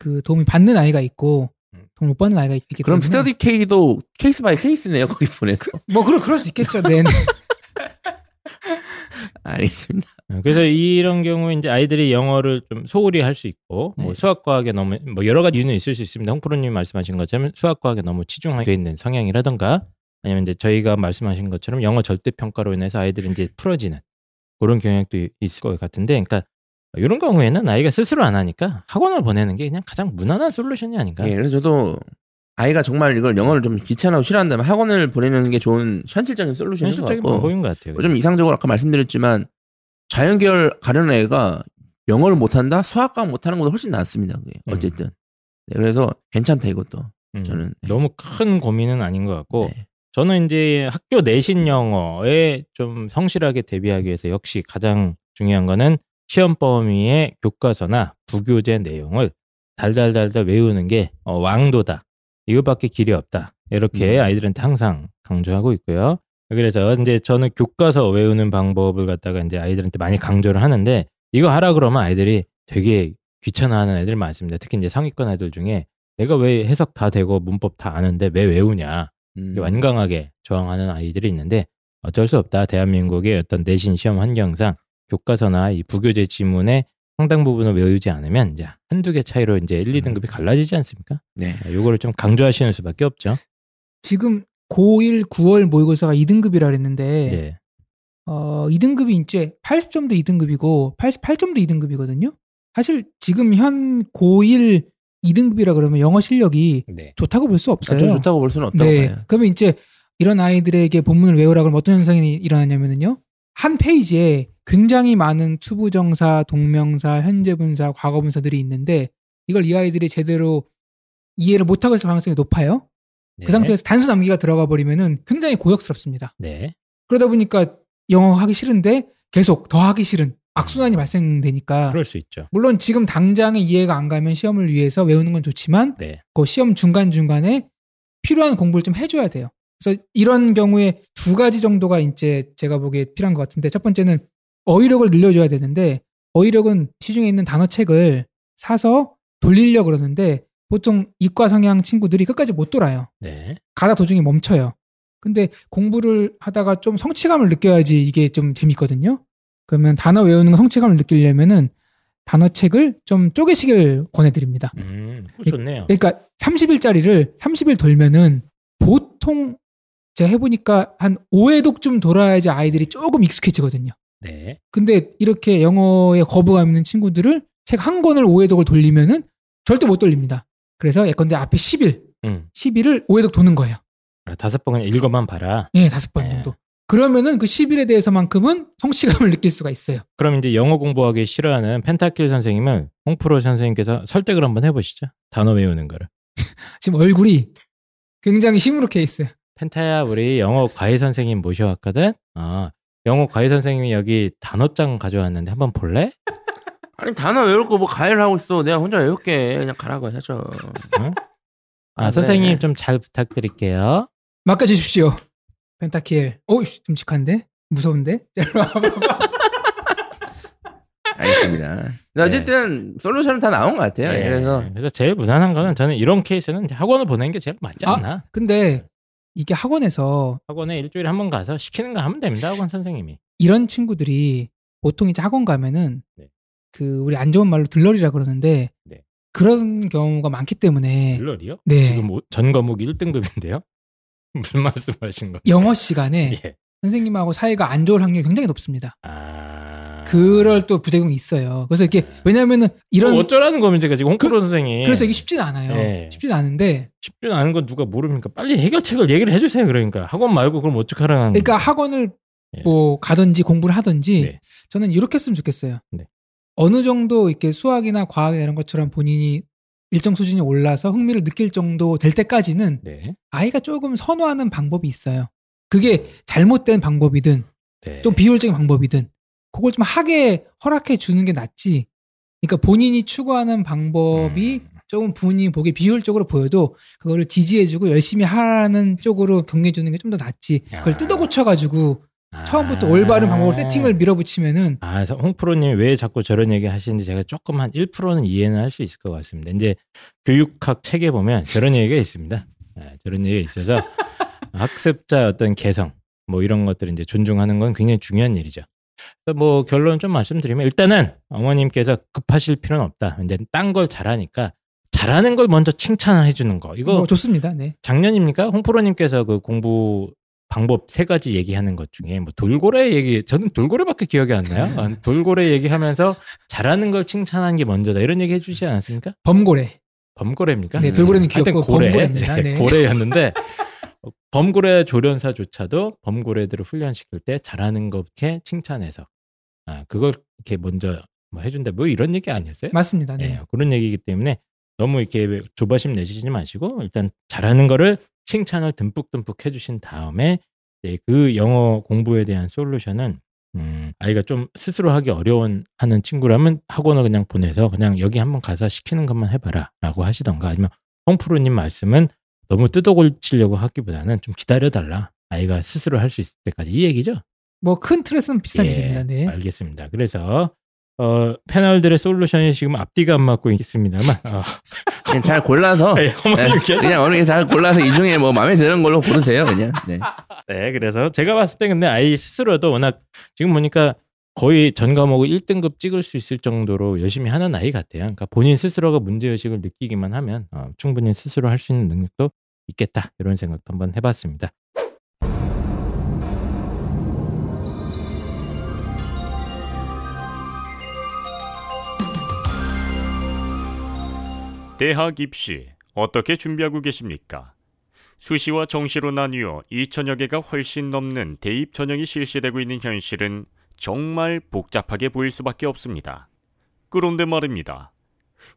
그 도움이 받는 아이가 있고 음. 도움 못 받는 아이가 있기 그럼 때문에 스터디 K도 case by case네요. 거기 보내서. 뭐 그럴 그럴 수 있겠죠. 네. 네. (laughs) 알겠습니다. 어, 그래서 이런 경우에 이제 아이들이 영어를 좀 소홀히 할 수 있고 뭐 네. 수학과학에 너무 뭐 여러 가지 이유는 있을 수 있습니다. 홍프로님 말씀하신 것처럼 수학과학에 너무 치중하게 있는 성향이라던가 아니면 이제 저희가 말씀하신 것처럼 영어 절대 평가로 인해서 아이들이 이제 풀어지는 그런 경향도 있을 것 같은데, 그러니까 이런 경우에는 아이가 스스로 안 하니까 학원을 보내는 게 그냥 가장 무난한 솔루션이 아닌가. 예, 그래서 저도 아이가 정말 이걸 영어를 좀 귀찮아하고 싫어한다면 학원을 보내는 게 좋은 현실적인 솔루션인 것 현실적인 같고. 방법인 것 같아요. 좀 이상적으로 아까 말씀드렸지만 자연계열 가려는 애가 영어를 못한다, 수학과 못하는 것보다 훨씬 낫습니다. 그게 음. 어쨌든. 네, 그래서 괜찮다 이것도. 음, 저는 네. 너무 큰 고민은 아닌 것 같고 네. 저는 이제 학교 내신 영어에 좀 성실하게 대비하기 위해서 역시 가장 중요한 거는 시험 범위의 교과서나 부교재 내용을 달달달달 외우는 게 어, 왕도다. 이것밖에 길이 없다. 이렇게 음. 아이들한테 항상 강조하고 있고요. 그래서 이제 저는 교과서 외우는 방법을 갖다가 이제 아이들한테 많이 강조를 하는데 이거 하라 그러면 아이들이 되게 귀찮아하는 애들 많습니다. 특히 이제 상위권 애들 중에 내가 왜 해석 다 되고 문법 다 아는데 왜 외우냐. 음. 완강하게 저항하는 아이들이 있는데 어쩔 수 없다. 대한민국의 어떤 내신 시험 환경상 교과서나 이 부교재 지문의 상당 부분을 외우지 않으면 이제 한두 개 차이로 이제 1, 2등급이 갈라지지 않습니까? 네. 요거를 좀 강조하시는 수밖에 없죠. 지금 고1, 9월 모의고사가 2등급이라 그랬는데 예. 어, 2등급이 이제 80점도 2등급이고 88점도 2등급이거든요. 사실 지금 현 고1 2등급이라 그러면 영어 실력이 네. 좋다고 볼 수 없어요. 좀 좋다고 볼 수는 없다고 네. 봐요. 그러면 이제 이런 아이들에게 본문을 외우라 그러면 어떤 현상이 일어나냐면요. 한 페이지에 굉장히 많은 투부정사, 동명사, 현재분사, 과거분사들이 있는데 이걸 이 아이들이 제대로 이해를 못하고 있을 가능성이 높아요. 네. 그 상태에서 단순 암기가 들어가 버리면은 굉장히 고역스럽습니다. 네. 그러다 보니까 영어 하기 싫은데 계속 더 하기 싫은 악순환이 발생되니까 그럴 수 있죠. 물론 지금 당장에 이해가 안 가면 시험을 위해서 외우는 건 좋지만 네. 그 시험 중간 중간에 필요한 공부를 좀 해줘야 돼요. 그래서 이런 경우에 두 가지 정도가 이제 제가 보기에 필요한 것 같은데 첫 번째는 어휘력을 늘려줘야 되는데 어휘력은 시중에 있는 단어책을 사서 돌리려 그러는데 보통 이과 성향 친구들이 끝까지 못 돌아요. 네. 가다 도중에 멈춰요. 근데 공부를 하다가 좀 성취감을 느껴야지 이게 좀 재밌거든요. 그러면 단어 외우는 거 성취감을 느끼려면은 단어책을 좀 쪼개시길 권해드립니다. 음, 좋네요. 그러니까 30일짜리를 30일 돌면은 보통 제가 해보니까 한 5회독쯤 돌아야지 아이들이 조금 익숙해지거든요. 네. 근데 이렇게 영어에 거부감 있는 친구들을 책 한 권을 5회독을 돌리면은 절대 못 돌립니다. 그래서 예컨대 앞에 10일, 음. 10일을 5회독 도는 거예요. 아, 다섯 번 읽어만 봐라. 예, 다섯 번 네. 정도. 그러면은 그 10일에 대해서만큼은 성취감을 느낄 수가 있어요. 그럼 이제 영어 공부하기 싫어하는 펜타킬 선생님은 홍프로 선생님께서 설득을 한번 해보시죠. 단어 외우는 거를. (laughs) 지금 얼굴이 굉장히 시무룩해 있어요. 펜타야, 우리 영어 과외 선생님 모셔왔거든? 아, 영어 과외 선생님이 여기 단어장 가져왔는데 한번 볼래? (laughs) 아니 단어 외울 거뭐 가해를 하고 있어. 내가 혼자 외울게. 그냥 가라고 하죠. 응? 아, 아, 선생님 네. 좀잘 부탁드릴게요. 맡겨주십시오. 펜타킬. 오, 듬직한데? 무서운데? (laughs) 알겠습니다. 근데 네. 어쨌든 솔루션은 다 나온 것 같아요. 네. 그래서 그래서 제일 무난한 거는 저는 이런 케이스는 학원을 보내는 게 제일 맞지 아. 않나? 근데 이게 학원에서 학원에 일주일에 한 번 가서 시키는 거 하면 됩니다. 학원 선생님이. 이런 친구들이 보통 이제 학원 가면은 네. 그 우리 안 좋은 말로 들러리라 그러는데 네. 그런 경우가 많기 때문에 일러리요? 네. 지금 오- 전 과목 1등급인데요? (laughs) 무슨 말씀하신 거예요? 영어 시간에 (laughs) 예. 선생님하고 사이가 안 좋을 확률이 굉장히 높습니다. 아. 그럴 또 부작용이 있어요. 그래서 이게 왜냐면은 이런 이런 어쩌라는 겁니까 지금 홍프로 선생이. 그래서 이게 쉽지는 않아요. 네. 쉽지는 않은데 쉽지 않은 건 누가 모릅니까? 빨리 해결책을 얘기를 해주세요. 그러니까 학원 말고 그럼 어떡하라는 그러니까 학원을 예. 뭐 가든지 공부를 하든지 네. 저는 이렇게 했으면 좋겠어요. 네. 어느 정도 이렇게 수학이나 과학 이런 것처럼 본인이 일정 수준이 올라서 흥미를 느낄 정도 될 때까지는 네. 아이가 조금 선호하는 방법이 있어요. 그게 잘못된 방법이든 네. 좀 비효율적인 방법이든 그걸 좀 하게 허락해 주는 게 낫지. 그러니까 본인이 추구하는 방법이 음. 조금 본인이 보기에 비효율적으로 보여도 그거를 지지해주고 열심히 하라는 쪽으로 격려해주는 게 좀 더 낫지. 그걸 아. 뜯어 고쳐가지고 아. 처음부터 올바른 방법으로 세팅을 밀어붙이면은 아, 홍프로님 왜 자꾸 저런 얘기 하시는지 제가 조금 한 1%는 이해는 할 수 있을 것 같습니다. 이제 교육학 책에 보면 저런 얘기가 있습니다. 네, 저런 얘기가 있어서 (laughs) 학습자 어떤 개성 뭐 이런 것들을 이제 존중하는 건 굉장히 중요한 일이죠. 뭐 결론 좀 말씀드리면 일단은 어머님께서 급하실 필요는 없다. 이제 딴걸 잘하니까 잘하는 걸 먼저 칭찬을 해주는 거. 이거 뭐 좋습니다. 네. 작년입니까? 홍프로님께서 그 공부 방법 세 가지 얘기하는 것 중에 뭐 돌고래 얘기 저는 돌고래밖에 기억이 안 나요. 아, 돌고래 얘기하면서 잘하는 걸 칭찬하는 게 먼저다 이런 얘기 해주시지 않았습니까? 범고래. 범고래입니까? 네, 돌고래는 귀엽고 고래, 범고래입니다. 예, 네. 고래였는데 범고래 조련사조차도 범고래들을 훈련시킬 때 잘하는 것게 칭찬해서 아 그걸 이렇게 먼저 뭐 해준다 뭐 이런 얘기 아니었어요? 맞습니다. 네. 예, 그런 얘기이기 때문에 너무 이렇게 조바심 내시지 마시고 일단 잘하는 거를 칭찬을 듬뿍듬뿍 해주신 다음에 이제 그 영어 공부에 대한 솔루션은 음, 아이가 좀 스스로 하기 어려운 하는 친구라면 학원을 그냥 보내서 그냥 여기 한번 가서 시키는 것만 해봐라 라고 하시던가 아니면 홍프로님 말씀은 너무 뜯어고치려고 하기보다는 좀 기다려달라 아이가 스스로 할 수 있을 때까지 이 얘기죠. 뭐 큰 틀에서는 비슷한 예, 얘기입니다. 네. 알겠습니다. 그래서 어, 패널들의 솔루션이 지금 앞뒤가 안 맞고 있습니다만 어, (laughs) 그냥 잘 골라서 네, 네, 어머님께서 그냥 어머니 잘 골라서 이 중에 뭐 마음에 드는 걸로 고르세요. 그냥. 네. 네, 그래서 제가 봤을 때 근데 아이 스스로도 워낙 지금 보니까 거의 전 과목을 1등급 찍을 수 있을 정도로 열심히 하는 아이 같아요. 그러니까 본인 스스로가 문제의식을 느끼기만 하면 어, 충분히 스스로 할 수 있는 능력도 있겠다. 이런 생각도 한번 해봤습니다. 대학 입시 어떻게 준비하고 계십니까? 수시와 정시로 나뉘어 2천여 개가 훨씬 넘는 대입 전형이 실시되고 있는 현실은 정말 복잡하게 보일 수밖에 없습니다. 그런데 말입니다.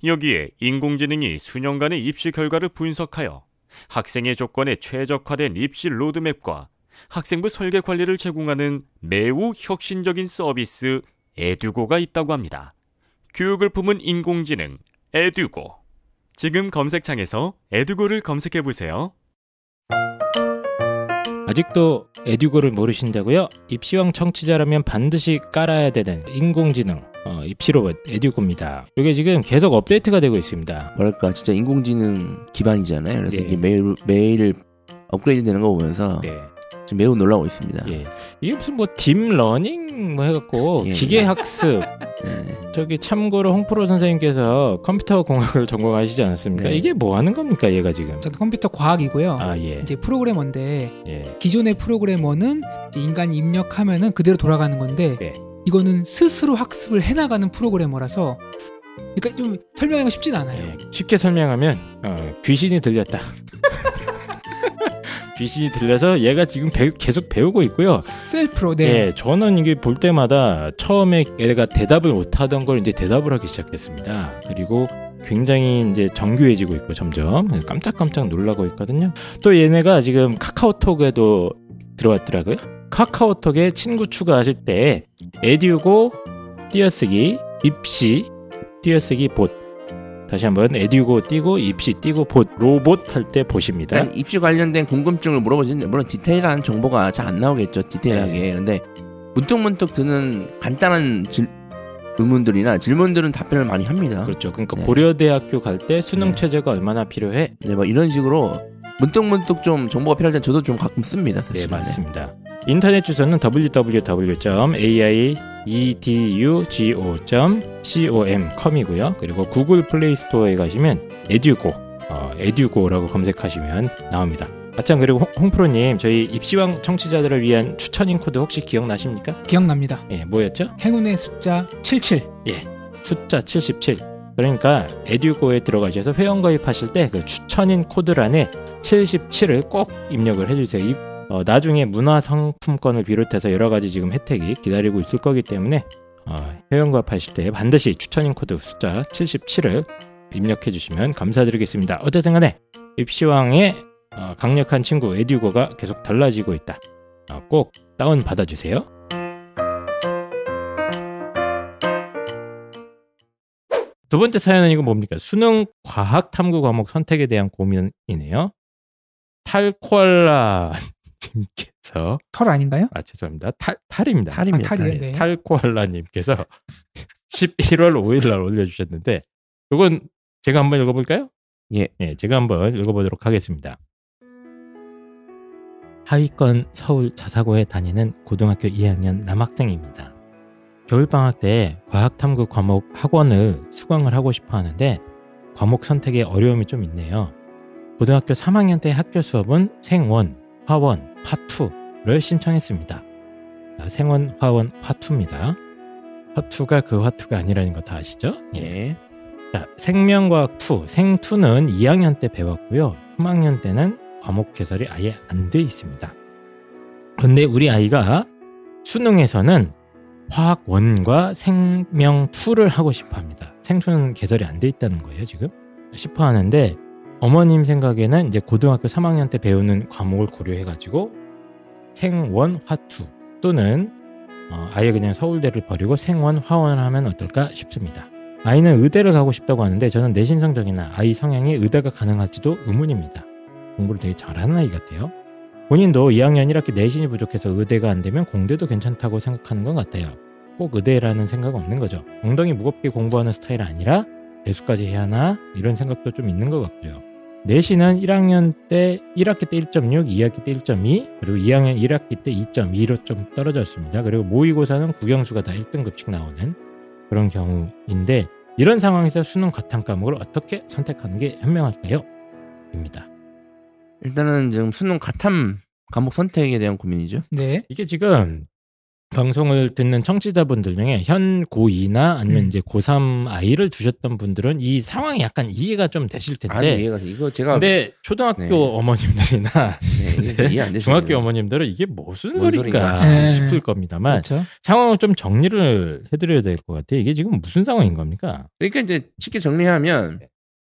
여기에 인공지능이 수년간의 입시 결과를 분석하여 학생의 조건에 최적화된 입시 로드맵과 학생부 설계 관리를 제공하는 매우 혁신적인 서비스 에듀고가 있다고 합니다. 교육을 품은 인공지능 에듀고. 지금 검색창에서 에듀고를 검색해 보세요. 아직도 에듀고를 모르신다고요? 입시왕 청취자라면 반드시 깔아야 되는 인공지능 어, 입시로봇 에듀고입니다. 이게 지금 계속 업데이트가 되고 있습니다. 뭐랄까 진짜 인공지능 기반이잖아요. 그래서 네. 이게 매일 매일 업그레이드 되는 거 보면서 네. 지금 매우 놀라고 있습니다. 예. 이게 무슨 뭐 deep learning 뭐 해갖고 예. 기계 학습 네. 저기 참고로 홍프로 선생님께서 컴퓨터 공학을 전공하시지 않았습니까? 네. 이게 뭐 하는 겁니까 얘가 지금? 저는 컴퓨터 과학이고요. 아 예. 이제 프로그래머인데 예. 기존의 프로그래머는 인간이 입력하면은 그대로 돌아가는 건데 네. 이거는 스스로 학습을 해나가는 프로그래머라서 그러니까 좀 설명하기가 쉽진 않아요. 예. 쉽게 설명하면 어, 귀신이 들렸다. (laughs) 귀신이 들려서 얘가 지금 배- 계속 배우고 있고요. 셀프로 네. 예, 저는 이게 볼 때마다 처음에 얘가 대답을 못하던 걸 이제 대답을 하기 시작했습니다. 그리고 굉장히 이제 정교해지고 있고 점점 깜짝깜짝 놀라고 있거든요. 또 얘네가 지금 카카오톡에도 들어왔더라고요. 카카오톡에 친구 추가하실 때 에듀고 띄어쓰기 입시 띄어쓰기 봇 다시 한번 에듀고 띄고 입시 띄고 봇 로봇 할 때 보십니다. 일단 입시 관련된 궁금증을 물어보시는데 물론 디테일한 정보가 잘 안 나오겠죠 디테일하게 네. 근데 문득문득 드는 간단한 질, 의문들이나 질문들은 답변을 많이 합니다 그렇죠. 그러니까 네. 고려대학교 갈 때 수능 네. 체제가 얼마나 필요해? 네, 뭐 이런 식으로 문득문득 좀 정보가 필요할 땐 저도 좀 가끔 씁니다 네, 사실 맞습니다. 인터넷 주소는 www.aiedugo.com.com이고요. 그리고 구글 플레이 스토어에 가시면 에듀고, 어, 에듀고라고 검색하시면 나옵니다. 아참 그리고 홍, 홍프로님 저희 입시왕 청취자들을 위한 추천인 코드 혹시 기억나십니까? 기억납니다. 예, 뭐였죠? 행운의 숫자 77. 숫자 77. 그러니까 에듀고에 들어가셔서 회원 가입하실 때 그 추천인 코드란에 77을 꼭 입력을 해주세요. 이, 어, 나중에 문화 상품권을 비롯해서 여러 가지 지금 혜택이 기다리고 있을 거기 때문에 어, 회원 가입하실 때 반드시 추천인 코드 숫자 77을 입력해 주시면 감사드리겠습니다. 어쨌든 간에 입시왕의 어, 강력한 친구 에듀고가 계속 달라지고 있다. 어, 꼭 다운 받아주세요. 두 번째 사연은 이거 뭡니까? 수능 과학 탐구 과목 선택에 대한 고민이네요. 탈코알라 님께서 털 아닌가요? 아 죄송합니다. 탈 탈입니다. 탈입니다 아, 탈이에요? 탈. 네. 탈코알라 님께서 11월 (laughs) 5일 날 올려 주셨는데 이건 제가 한번 읽어 볼까요? 예. 예, 제가 한번 읽어 보도록 하겠습니다. 하위권 서울 자사고에 다니는 고등학교 2학년 남학생입니다. 겨울방학 때 과학탐구 과목 학원을 수강을 하고 싶어 하는데 과목 선택에 어려움이 좀 있네요. 고등학교 3학년 때 학교 수업은 생원, 화원, 화2를 신청했습니다. 자, 생원, 화원, 화2입니다. 화2가 그 화2가 아니라는 거 다 아시죠? 예. 예. 자, 생명과학 2, 생2는 2학년 때 배웠고요. 3학년 때는 과목 개설이 아예 안 돼 있습니다. 근데 우리 아이가 수능에서는 화학 1과 생명 2를 하고 싶어 합니다. 생수는 개설이 안 돼 있다는 거예요, 지금. 싶어 하는데 어머님 생각에는 이제 고등학교 3학년 때 배우는 과목을 고려해 가지고 생원 화2 또는 어, 아예 그냥 서울대를 버리고 생원 화원을 하면 어떨까 싶습니다. 아이는 의대를 가고 싶다고 하는데 저는 내신 성적이나 아이 성향이 의대가 가능할지도 의문입니다. 공부를 되게 잘하는 아이 같아요. 본인도 2학년 1학기 내신이 부족해서 의대가 안 되면 공대도 괜찮다고 생각하는 것 같아요. 꼭 의대라는 생각 없는 거죠. 엉덩이 무겁게 공부하는 스타일 아니라 배수까지 해야 하나 이런 생각도 좀 있는 것 같고요. 내신은 1학년 때 1학기 때 1.6, 2학기 때 1.2, 그리고 2학년 1학기 때 2.2로 좀 떨어졌습니다. 그리고 모의고사는 국영수가 다 1등급씩 나오는 그런 경우인데 이런 상황에서 수능 과탐 과목을 어떻게 선택하는 게 현명할까요? 입니다. 일단은 지금 수능 가탐 과목 선택에 대한 고민이죠. 네. 이게 지금 방송을 듣는 청취자분들 중에 현 고2나 아니면 음. 이제 고3 아이를 두셨던 분들은 이 상황이 약간 이해가 좀 되실 텐데 아니 이해가 돼. 이거 제가 근데 초등학교 네. 어머님들이나 네. 중학교 어머님들은 이게 무슨 뭔 소리인가. 네. 싶을 겁니다만 그렇죠. 상황을 좀 정리를 해 드려야 될 것 같아요. 이게 지금 무슨 상황인 겁니까? 그러니까 이제 쉽게 정리하면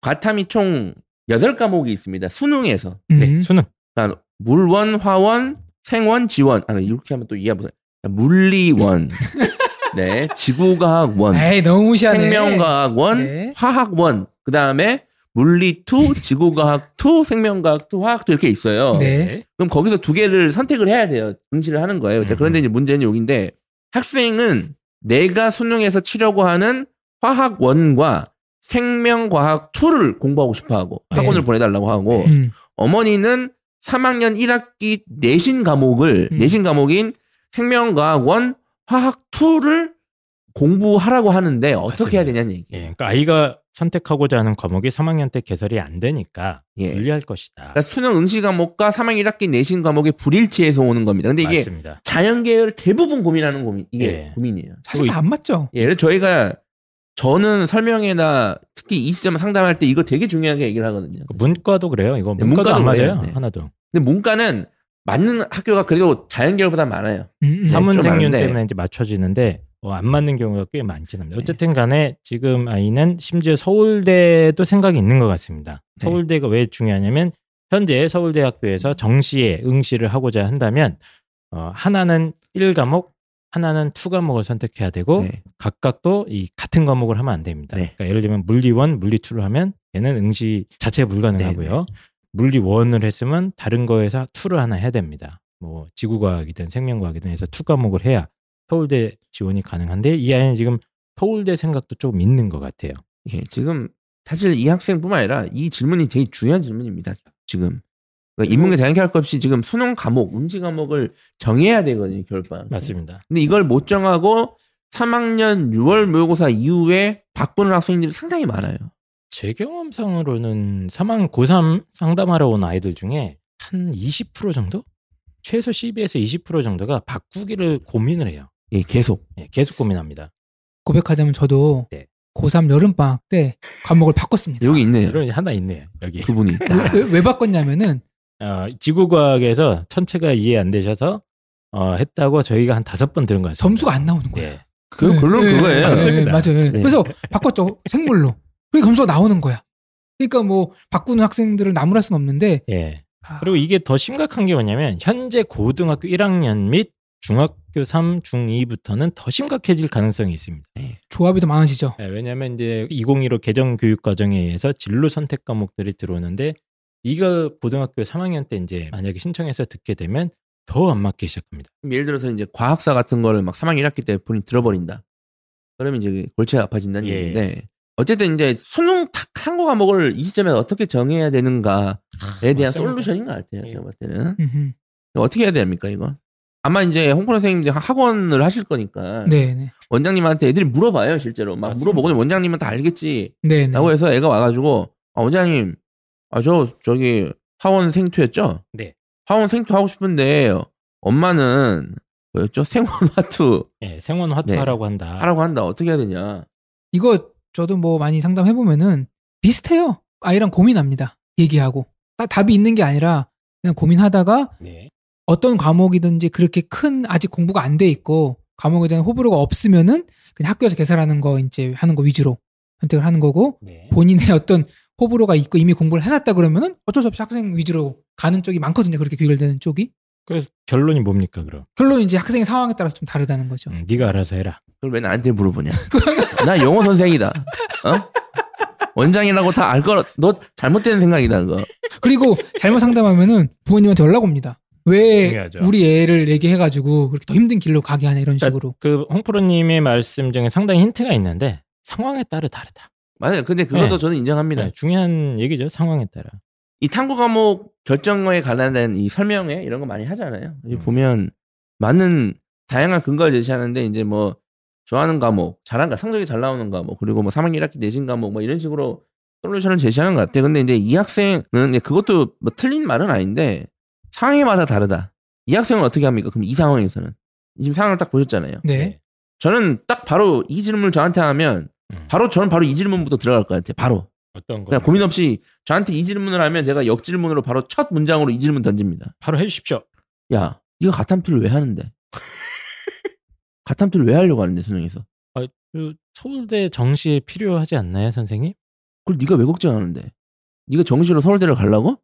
과탐이 총 8과목이 있습니다. 수능에서. 음. 네, 수능. 그러니까 물원, 화원, 생원, 지원. 아, 이렇게 하면 또 이해 못 해. 물리원. 네. 지구과학원. 에이 너무 무시하네. 생명과학원, 네. 화학원. 그 다음에 물리 2, 지구과학 2, 생명과학 2, 화학 2 이렇게 있어요. 네. 그럼 거기서 두 개를 선택을 해야 돼요. 응시를 하는 거예요. 자, 음. 그런데 이제 문제는 여기인데 학생은 내가 수능에서 치려고 하는 화학원과 생명과학 2를 공부하고 싶어 하고 네. 학원을 보내달라고 하고 음. 어머니는 3학년 1학기 내신 과목을 음. 내신 과목인 생명과학원 화학 2를 공부하라고 하는데 어떻게 맞습니다. 해야 되냐는 얘기. 예, 그러니까 아이가 선택하고자 하는 과목이 3학년 때 개설이 안 되니까 예. 불리할 것이다. 그러니까 수능 응시 과목과 3학년 1학기 내신 과목의 불일치에서 오는 겁니다. 근데 이게 맞습니다. 자연 계열 대부분 고민하는 고민 이게 예. 고민이에요. 사실 다 안 맞죠. 예, 저희가 저는 설명회나 특히 이 시점 상담할 때 이거 되게 중요하게 얘기를 하거든요. 그 문과도 그래요. 이거 네, 문과도, 안 문과도 맞아요. 그래요. 네. 하나도. 근데 문과는 맞는 학교가 그래도 자연 계열보다 많아요. 음, 음. 좀 사문생륜 많은데. 때문에 이제 맞춰지는데 어, 안 맞는 경우가 꽤 많긴 합니다. 어쨌든 간에 지금 아이는 심지어 서울대도 생각이 있는 것 같습니다. 네. 서울대가 왜 중요하냐면 현재 서울대학교에서 정시에 응시를 하고자 한다면 어, 하나는 1과목, 하나는 2과목을 선택해야 되고 네. 각각도 이 같은 과목을 하면 안 됩니다. 네. 그러니까 예를 들면 물리 1, 물리 2를 하면 얘는 응시 자체가 불가능하고요. 물리 1을 했으면 다른 거에서 2를 하나 해야 됩니다. 뭐 지구과학이든 생명과학이든 해서 2 과목을 해야 서울대 지원이 가능한데 이 아이는 지금 서울대 생각도 조금 있는 것 같아요. 예, 지금 사실 이 학생뿐만 아니라 이 질문이 되게 중요한 질문입니다. 지금 그러니까 인문계 자연계 할 것 없이 지금 수능 과목, 응시 과목을 정해야 되거든요 겨울방학. 때. 맞습니다. 근데 이걸 못 정하고 3학년 6월 모의고사 이후에 바꾸는 학생들이 상당히 많아요. 제 경험상으로는 3학 고3 상담하러 온 아이들 중에 한 20% 정도? 최소 12에서 20% 정도가 바꾸기를 고민을 해요. 예, 계속. 예, 계속 고민합니다. 고백하자면 저도 네. 고3 여름방학 때 과목을 바꿨습니다. 여기 있네요. 이런 게 하나 있네요. 여기. 그분이. 왜, 왜 바꿨냐면은 어, 지구과학에서 천체가 이해 안 되셔서 어, 했다고 저희가 한 다섯 번 들은 것 같습니다. 점수가 안 나오는 거예요. 네. 그 네, 결론 네, 그거예요. 네, 맞습니다. 맞아요. 네. 네. 그래서 바꿨죠. 생물로. 그게 점수가 나오는 거야. 그러니까 뭐 바꾸는 학생들을 나무랄 수는 없는데 예. 아, 그리고 이게 더 심각한 게 뭐냐면 현재 고등학교 1학년 및 중학교 3, 중2부터는 더 심각해질 가능성이 있습니다. 조합이 더 많아지죠. 예, 왜냐하면 이제 2015 개정 교육 과정에 의해서 진로 선택 과목들이 들어오는데 이걸 고등학교 3학년 때 이제 만약에 신청해서 듣게 되면 더 안 맞기 시작합니다. 예를 들어서 이제 과학사 같은 거를 막 3학년 1학기 때 본인 들어버린다. 그러면 이제 골치가 아파진다는 예. 얘기인데 어쨌든 이제 수능 탁 한거 과목을 이 시점에 어떻게 정해야 되는가에 대한 맞습니다. 솔루션인 것 같아요. 예. 제가 봤을 때는 음흠. 어떻게 해야 됩니까 이거? 아마 이제 홍보 선생님 이제 학원을 하실 거니까 네, 네. 원장님한테 애들이 물어봐요 실제로 막 맞습니다. 물어보고 원장님은 다 알겠지 네, 네. 라고 해서 애가 와가지고 아 원장님 아 저 저기 화원 생투였죠? 네. 화원 생투 하고 싶은데 엄마는 뭐였죠? 생원 화투 예, 생원 화투하라고 한다. 하라고 한다 어떻게 해야 되냐? 이거 저도 뭐 많이 상담해 보면은 비슷해요. 아이랑 고민합니다. 얘기하고 딱 답이 있는 게 아니라 그냥 고민하다가 네. 어떤 과목이든지 그렇게 큰 아직 공부가 안 돼 있고 과목에 대한 호불호가 없으면은 그냥 학교에서 개설하는 거 이제 하는 거 위주로 선택을 하는 거고 네. 본인의 (laughs) 어떤 호불호가 있고 이미 공부를 해놨다 그러면은 어쩔 수 없이 학생 위주로 가는 쪽이 많거든요. 그렇게 규율되는 쪽이. 그래서 결론이 뭡니까 그럼? 결론 이제 학생의 상황에 따라서 좀 다르다는 거죠. 음, 네가 알아서 해라. 그걸 왜 나한테 물어보냐? (laughs) 나 영어 선생이다. 어? 원장이라고 다 알 거, 너 잘못된 생각이다, 그거. 그리고 잘못 상담하면은 부모님한테 연락 옵니다. 왜 중요하죠. 우리 애를 얘기해가지고 그렇게 더 힘든 길로 가게 하냐 이런 식으로. 그 홍프로님의 말씀 중에 상당히 힌트가 있는데 상황에 따라 다르다. 맞아요. 근데 그것도 네. 저는 인정합니다. 네, 중요한 얘기죠. 상황에 따라. 이 탐구 과목 결정에 관련된 이 설명회 이런 거 많이 하잖아요. 음. 보면 많은 다양한 근거를 제시하는데 이제 뭐 좋아하는 과목, 잘한 가 성적이 잘 나오는 과목, 그리고 뭐 3학년 1학기 내신 과목 뭐 이런 식으로 솔루션을 제시하는 것 같아요. 근데 이제 이 학생은 그것도 뭐 틀린 말은 아닌데 상황에마다 다르다. 이 학생은 어떻게 합니까? 그럼 이 상황에서는 지금 상황을 딱 보셨잖아요. 네. 저는 딱 바로 이 질문을 저한테 하면 음. 바로 저는 바로 이 질문부터 들어갈 것 같아요. 바로. 어떤 거? 그냥 고민 없이 저한테 이 질문을 하면 제가 역 질문으로 바로 첫 문장으로 이 질문 던집니다. 바로 해주십시오. 야, 이거 가탐투를 왜 하는데? 가탐투를 왜 하려고 하는데 수능에서? 그 서울대 정시에 필요하지 않나요, 선생님? 그걸 네가 왜 걱정하는데? 네가 정시로 서울대를 가려고?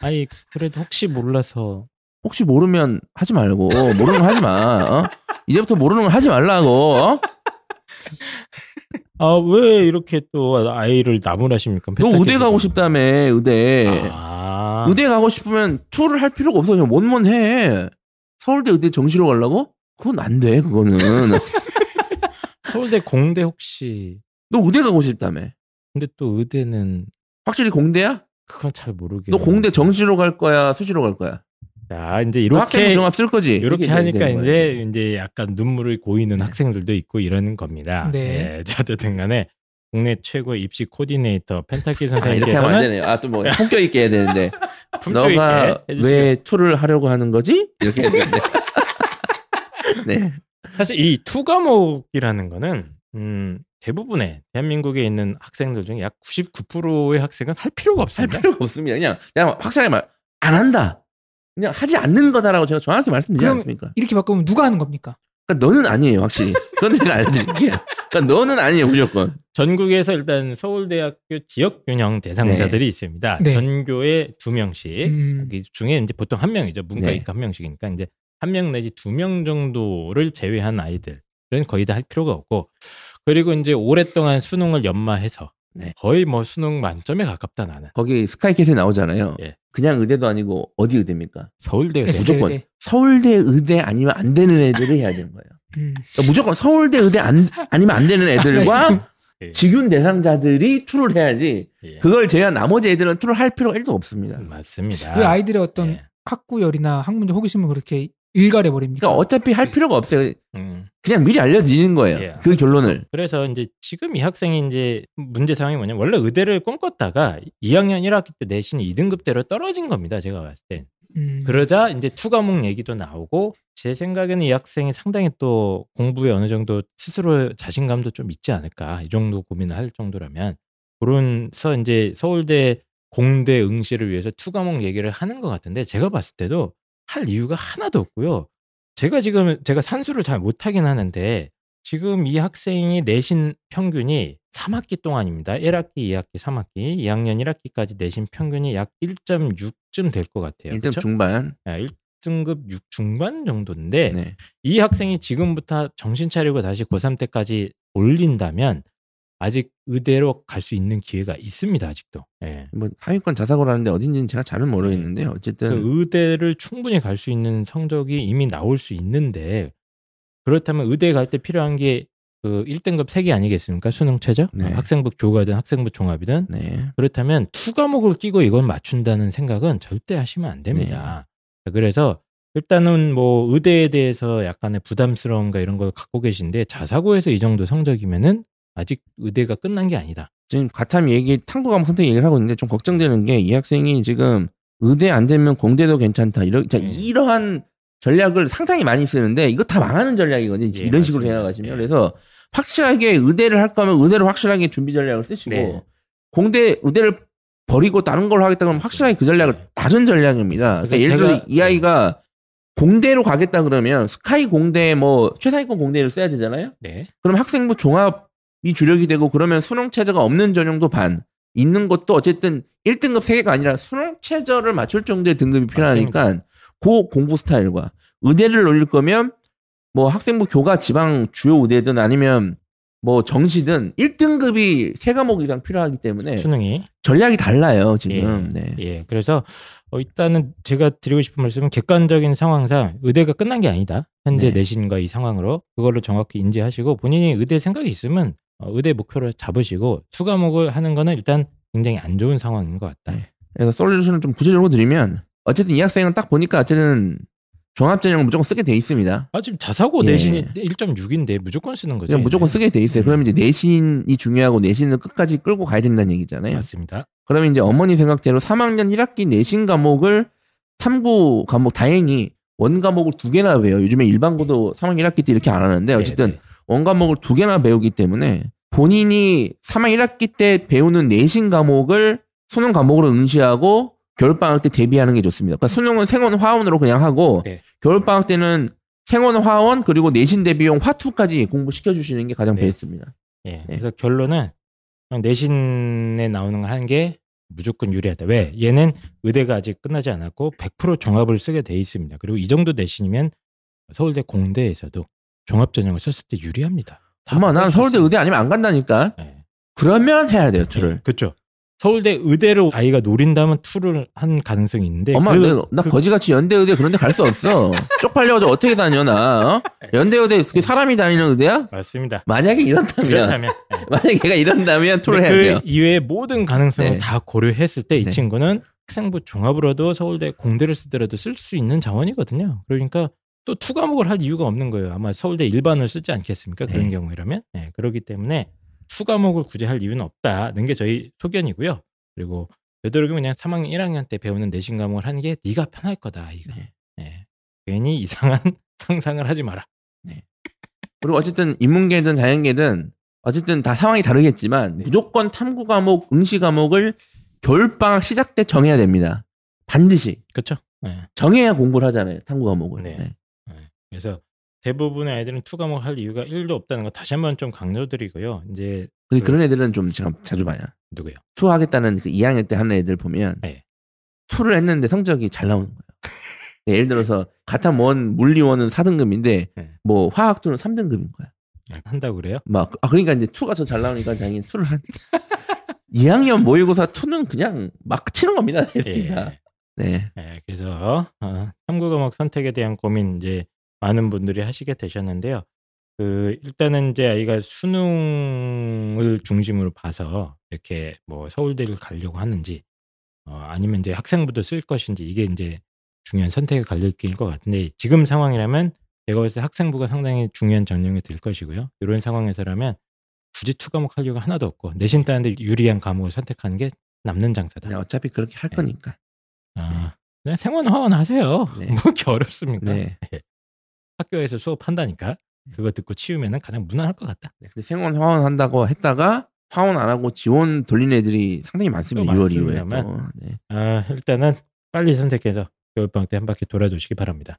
아니 그래도 혹시 몰라서 혹시 모르면 하지 말고 모르는 거 하지 마. 어? 이제부터 모르는 걸 하지 말라고. 어? (laughs) 아 왜 이렇게 또 아이를 나무라십니까? 너 의대 가고 싶다며 의대. 아, 의대 가고 싶으면 투를 할 필요가 없어. 그냥 뭔뭔 해. 서울대 의대 정시로 가려고? 그건 안 돼. 그거는. (laughs) 서울대 공대 혹시 너 의대 가고 싶다며. 근데 또 의대는 확실히 공대야? 그건 잘 모르겠네. 너 공대 정시로 갈 거야, 수시로 갈 거야? 자, 이제 이렇게 이렇게 종합 쓸 거지. 이렇게 이게 하니까 되는 거야. 이제 이제 약간 눈물을 고이는 학생들도 있고 이러는 겁니다. 네. 예, (laughs) 자, 어쨌든 간에 국내 최고 입시 코디네이터 펜타키 아, 이렇게 하면 안 선생님께서는 되네. 아, 또 뭐, 품격 있게 해야 되는데. (laughs) 품격 너가 있게 해주시고 왜 two를 하려고 하는 거지? 이렇게 해야 되는데. 네. 사실 이 two 과목이라는 거는 음, 대부분의 대한민국에 있는 학생들 중에 약 99%의 학생은 할 필요가 할 없습니다. 필요가 없습니다. 그냥, 그냥 확실하게 말, 안 한다. 그냥 하지 않는 거다라고 제가 정확히 말씀드리지 않습니까? 이렇게 바꾸면 누가 하는 겁니까? 그러니까 너는 아니에요, 확실히. 그건 제가 알려드릴게요. 그러니까 너는 아니에요, 무조건. 전국에서 일단 서울대학교 지역균형 대상자들이 있습니다. 네. 전교에 두 명씩 음. 그 중에 이제 보통 한 명이죠. 문과 네. 이과 한 명씩이니까 이제 한 명 내지 두 명 정도를 제외한 아이들은 거의 다 할 필요가 없고 그리고 이제 오랫동안 수능을 연마해서 네. 거의 뭐 수능 만점에 가깝다 나는 거기 스카이캐슬 나오잖아요. 예. 그냥 의대도 아니고 어디 의대입니까? 서울대 의대. 무조건 네. 서울대 의대 아니면 안 되는 애들이 해야 되는 거예요. (laughs) 음. 그러니까 무조건 서울대 의대 안, 아니면 안 되는 애들과 (laughs) 예. 지균 대상자들이 two를 해야지 예. 그걸 제외한 나머지 애들은 two를 할 필요가 1도 없습니다. 맞습니다. 그 아이들의 어떤 예. 학구열이나 학문적 호기심을 그렇게 일갈해 버립니까? 그러니까 어차피 할 필요가 없어요. 음. 그냥 미리 알려드리는 거예요. 예. 그 결론을. 그래서 이제 지금 이 학생이 이제 문제 상황이 뭐냐면 원래 의대를 꿈꿨다가 2학년 1학기 때 내신 2등급대로 떨어진 겁니다. 제가 봤을 땐. 음. 그러자 이제 two 과목 얘기도 나오고 제 생각에는 이 학생이 상당히 또 공부에 어느 정도 스스로 자신감도 좀 있지 않을까 이 정도 고민을 할 정도라면 그래서 이제 서울대 공대 응시를 위해서 two 과목 얘기를 하는 것 같은데 제가 봤을 때도 할 이유가 하나도 없고요. 제가 지금 제가 산수를 잘 못하긴 하는데 지금 이 학생이 내신 평균이 3학기 동안입니다. 1학기, 2학기, 3학기, 2학년 1학기까지 내신 평균이 약 1.6쯤 될 것 같아요. 1등 그렇죠? 중반. 1등급 6 중반 정도인데 네. 이 학생이 지금부터 정신 차리고 다시 고3 때까지 올린다면 아직 의대로 갈 수 있는 기회가 있습니다. 아직도. 예. 뭐 하위권 자사고라는데 어딘지는 제가 잘은 모르겠는데 요. 어쨌든 그 의대를 충분히 갈 수 있는 성적이 이미 나올 수 있는데 그렇다면 의대 갈 때 필요한 게 그 1등급 3개 아니겠습니까? 수능 최저? 네. 어, 학생부 교과든 학생부 종합이든 네. 그렇다면 two 과목을 끼고 이걸 맞춘다는 생각은 절대 하시면 안 됩니다. 네. 그래서 일단은 뭐 의대에 대해서 약간의 부담스러움과 이런 걸 갖고 계신데 자사고에서 이 정도 성적이면은 아직 의대가 끝난 게 아니다. 지금 가탐 얘기 탐구 과목 선택 얘기를 하고 있는데 좀 걱정되는 게 이 학생이 지금 의대 안 되면 공대도 괜찮다. 이런 자, 네. 이러한 전략을 상당히 많이 쓰는데 이거 다 망하는 전략이거든요. 예, 이런 식으로 맞습니다. 생각하시면 예. 그래서 확실하게 의대를 할 거면 의대로 확실하게 준비 전략을 쓰시고 네. 공대 의대를 버리고 다른 걸로 하겠다 그러면 확실하게 그 전략을 네. 다른 전략입니다. 그러니까 예를 들어 이 아이가 공대로 가겠다 그러면 스카이 공대 뭐 최상위권 공대를 써야 되잖아요. 네. 그럼 학생부 종합 이 주력이 되고 그러면 수능 최저가 없는 전형도 반 있는 것도 어쨌든 1등급 3개가 아니라 수능 최저를 맞출 정도의 등급이 필요하니까 그 공부 스타일과 의대를 올릴 거면 뭐 학생부 교과 지방 주요 의대든 아니면 뭐 정시든 1등급이 3과목 이상 필요하기 때문에 수능이 전략이 달라요 지금. 예. 네. 예. 그래서 어, 일단은 제가 드리고 싶은 말씀은 객관적인 상황상 의대가 끝난 게 아니다. 현재 네. 내신과 이 상황으로 그거를 정확히 인지하시고 본인이 의대 생각이 있으면 어, 의대 목표를 잡으시고 two 과목을 하는 거는 일단 굉장히 안 좋은 상황인 것 같다. 네. 그래서 솔루션을 좀 구체적으로 드리면 어쨌든 이 학생은 딱 보니까 어쨌든 종합전형을 무조건 쓰게 돼 있습니다. 아 지금 자사고 예. 내신이 1.6인데 무조건 쓰는 거죠. 무조건 얘는. 쓰게 돼 있어요. 음. 그러면 이제 내신이 중요하고 내신을 끝까지 끌고 가야 된다는 얘기잖아요. 맞습니다. 그러면 이제 어머니 생각대로 3학년 1학기 내신 과목을 탐구 과목 다행히 원 과목을 두 개나 외워요. 요즘에 일반고도 3학년 1학기 때 이렇게 안 하는데 어쨌든 네, 원 과목을 두 개나 배우기 때문에 본인이 3학년 1학기 때 배우는 내신 과목을 수능 과목으로 응시하고 겨울방학 때 대비하는 게 좋습니다. 그러니까 수능은 생원 화원으로 그냥 하고 네. 겨울방학 때는 생원 화원 그리고 내신 대비용 화투까지 공부시켜 주시는 게 가장 네. 베스트입니다. 예. 네. 그래서 결론은 그냥 내신에 나오는 거 하는 게 무조건 유리하다. 왜? 얘는 의대가 아직 끝나지 않았고 100% 종합을 쓰게 돼 있습니다. 그리고 이 정도 내신이면 서울대 공대에서도 종합 전형을 썼을 때 유리합니다. 다 엄마 난 서울대. 의대 아니면 안 간다니까. 네. 그러면 해야 돼요, two를. 네, 그렇죠. 서울대 의대로 아이가 노린다면 two를 한 가능성이 있는데 엄마, 그- 나, 나 그- 거지같이 연대 의대 그런 데 갈 수 없어. (laughs) 쪽팔려가지고 어떻게 다녀, 나. 어? 연대 의대 그 사람이 다니는 의대야? 맞습니다. 만약에 이런다면, 그렇다면 (laughs) 만약에 걔가 이런다면 two를 해야 돼요. 그 이외의 모든 가능성을 네. 다 고려했을 때이 네. 친구는 학생부 종합으로도 서울대 공대를 쓰더라도 쓸 수 있는 자원이거든요. 그러니까 또 two 과목을 할 이유가 없는 거예요. 아마 서울대 일반을 쓰지 않겠습니까? 그런 네. 경우라면. 네, 그렇기 때문에 two 과목을 굳이 할 이유는 없다는 게 저희 소견이고요. 그리고 되도록이면 그냥 3학년 1학년 때 배우는 내신 과목을 하는 게 네가 편할 거다. 이거. 네. 네. 괜히 이상한 (laughs) 상상을 하지 마라. 그리고 어쨌든 인문계든 자연계든 어쨌든 다 상황이 다르겠지만 네. 무조건 탐구 과목, 응시 과목을 겨울 방학 시작 때 정해야 됩니다. 반드시. 그렇죠? 네. 정해야 공부를 하잖아요. 탐구 과목을. 네. 네. 네. 그래서 대부분의 아이들은 two 과목 할 이유가 1도 없다는 거 다시 한번 좀 강조드리고요. 이제 근데 그런 애들은 좀 제가 자주 봐요. 누구요? two 하겠다는 그 2학년 때 하는 애들 보면 네. two를 했는데 성적이 잘 나오는 거예요. 예를 들어서 과탐 one 물리 one은 4등급인데 네. 뭐 화학 two는 3등급인 거야. 한다고 그래요? 막 아, 그러니까 이제 two가 더 잘 나오니까 당연히 two를 한 (laughs) 2학년 모의고사 two는 그냥 막 치는 겁니다. 예. 네. 예, 그래서 어, 탐구 과목 선택에 대한 고민 이제 많은 분들이 하시게 되셨는데요. 그 일단은 이제 아이가 수능을 중심으로 봐서 이렇게 뭐 서울대를 가려고 하는지 어, 아니면 이제 학생부도 쓸 것인지 이게 이제 중요한 선택의 갈림길일 것 같은데 지금 상황이라면 제가 봤을 때 학생부가 상당히 중요한 전형이 될 것이고요. 이런 상황에서라면 굳이 two 과목 할 이유가 하나도 없고 내신 따는데 유리한 과목을 선택하는 게 남는 장사다. 네, 어차피 그렇게 할 네. 거니까. 아, 그냥 생원 허원하세요. 네. (laughs) 뭐 이렇게 어렵습니까? 네. 학교에서 수업한다니까 그거 듣고 치우면은 가장 무난할 것 같다. 네, 근데 생원 화원 한다고 했다가 화원 안 하고 지원 돌린 애들이 상당히 많습니다. 또 6월 이후에 또. 네. 아, 일단은 빨리 선택해서 겨울방학 때 한 바퀴 돌아주시기 바랍니다.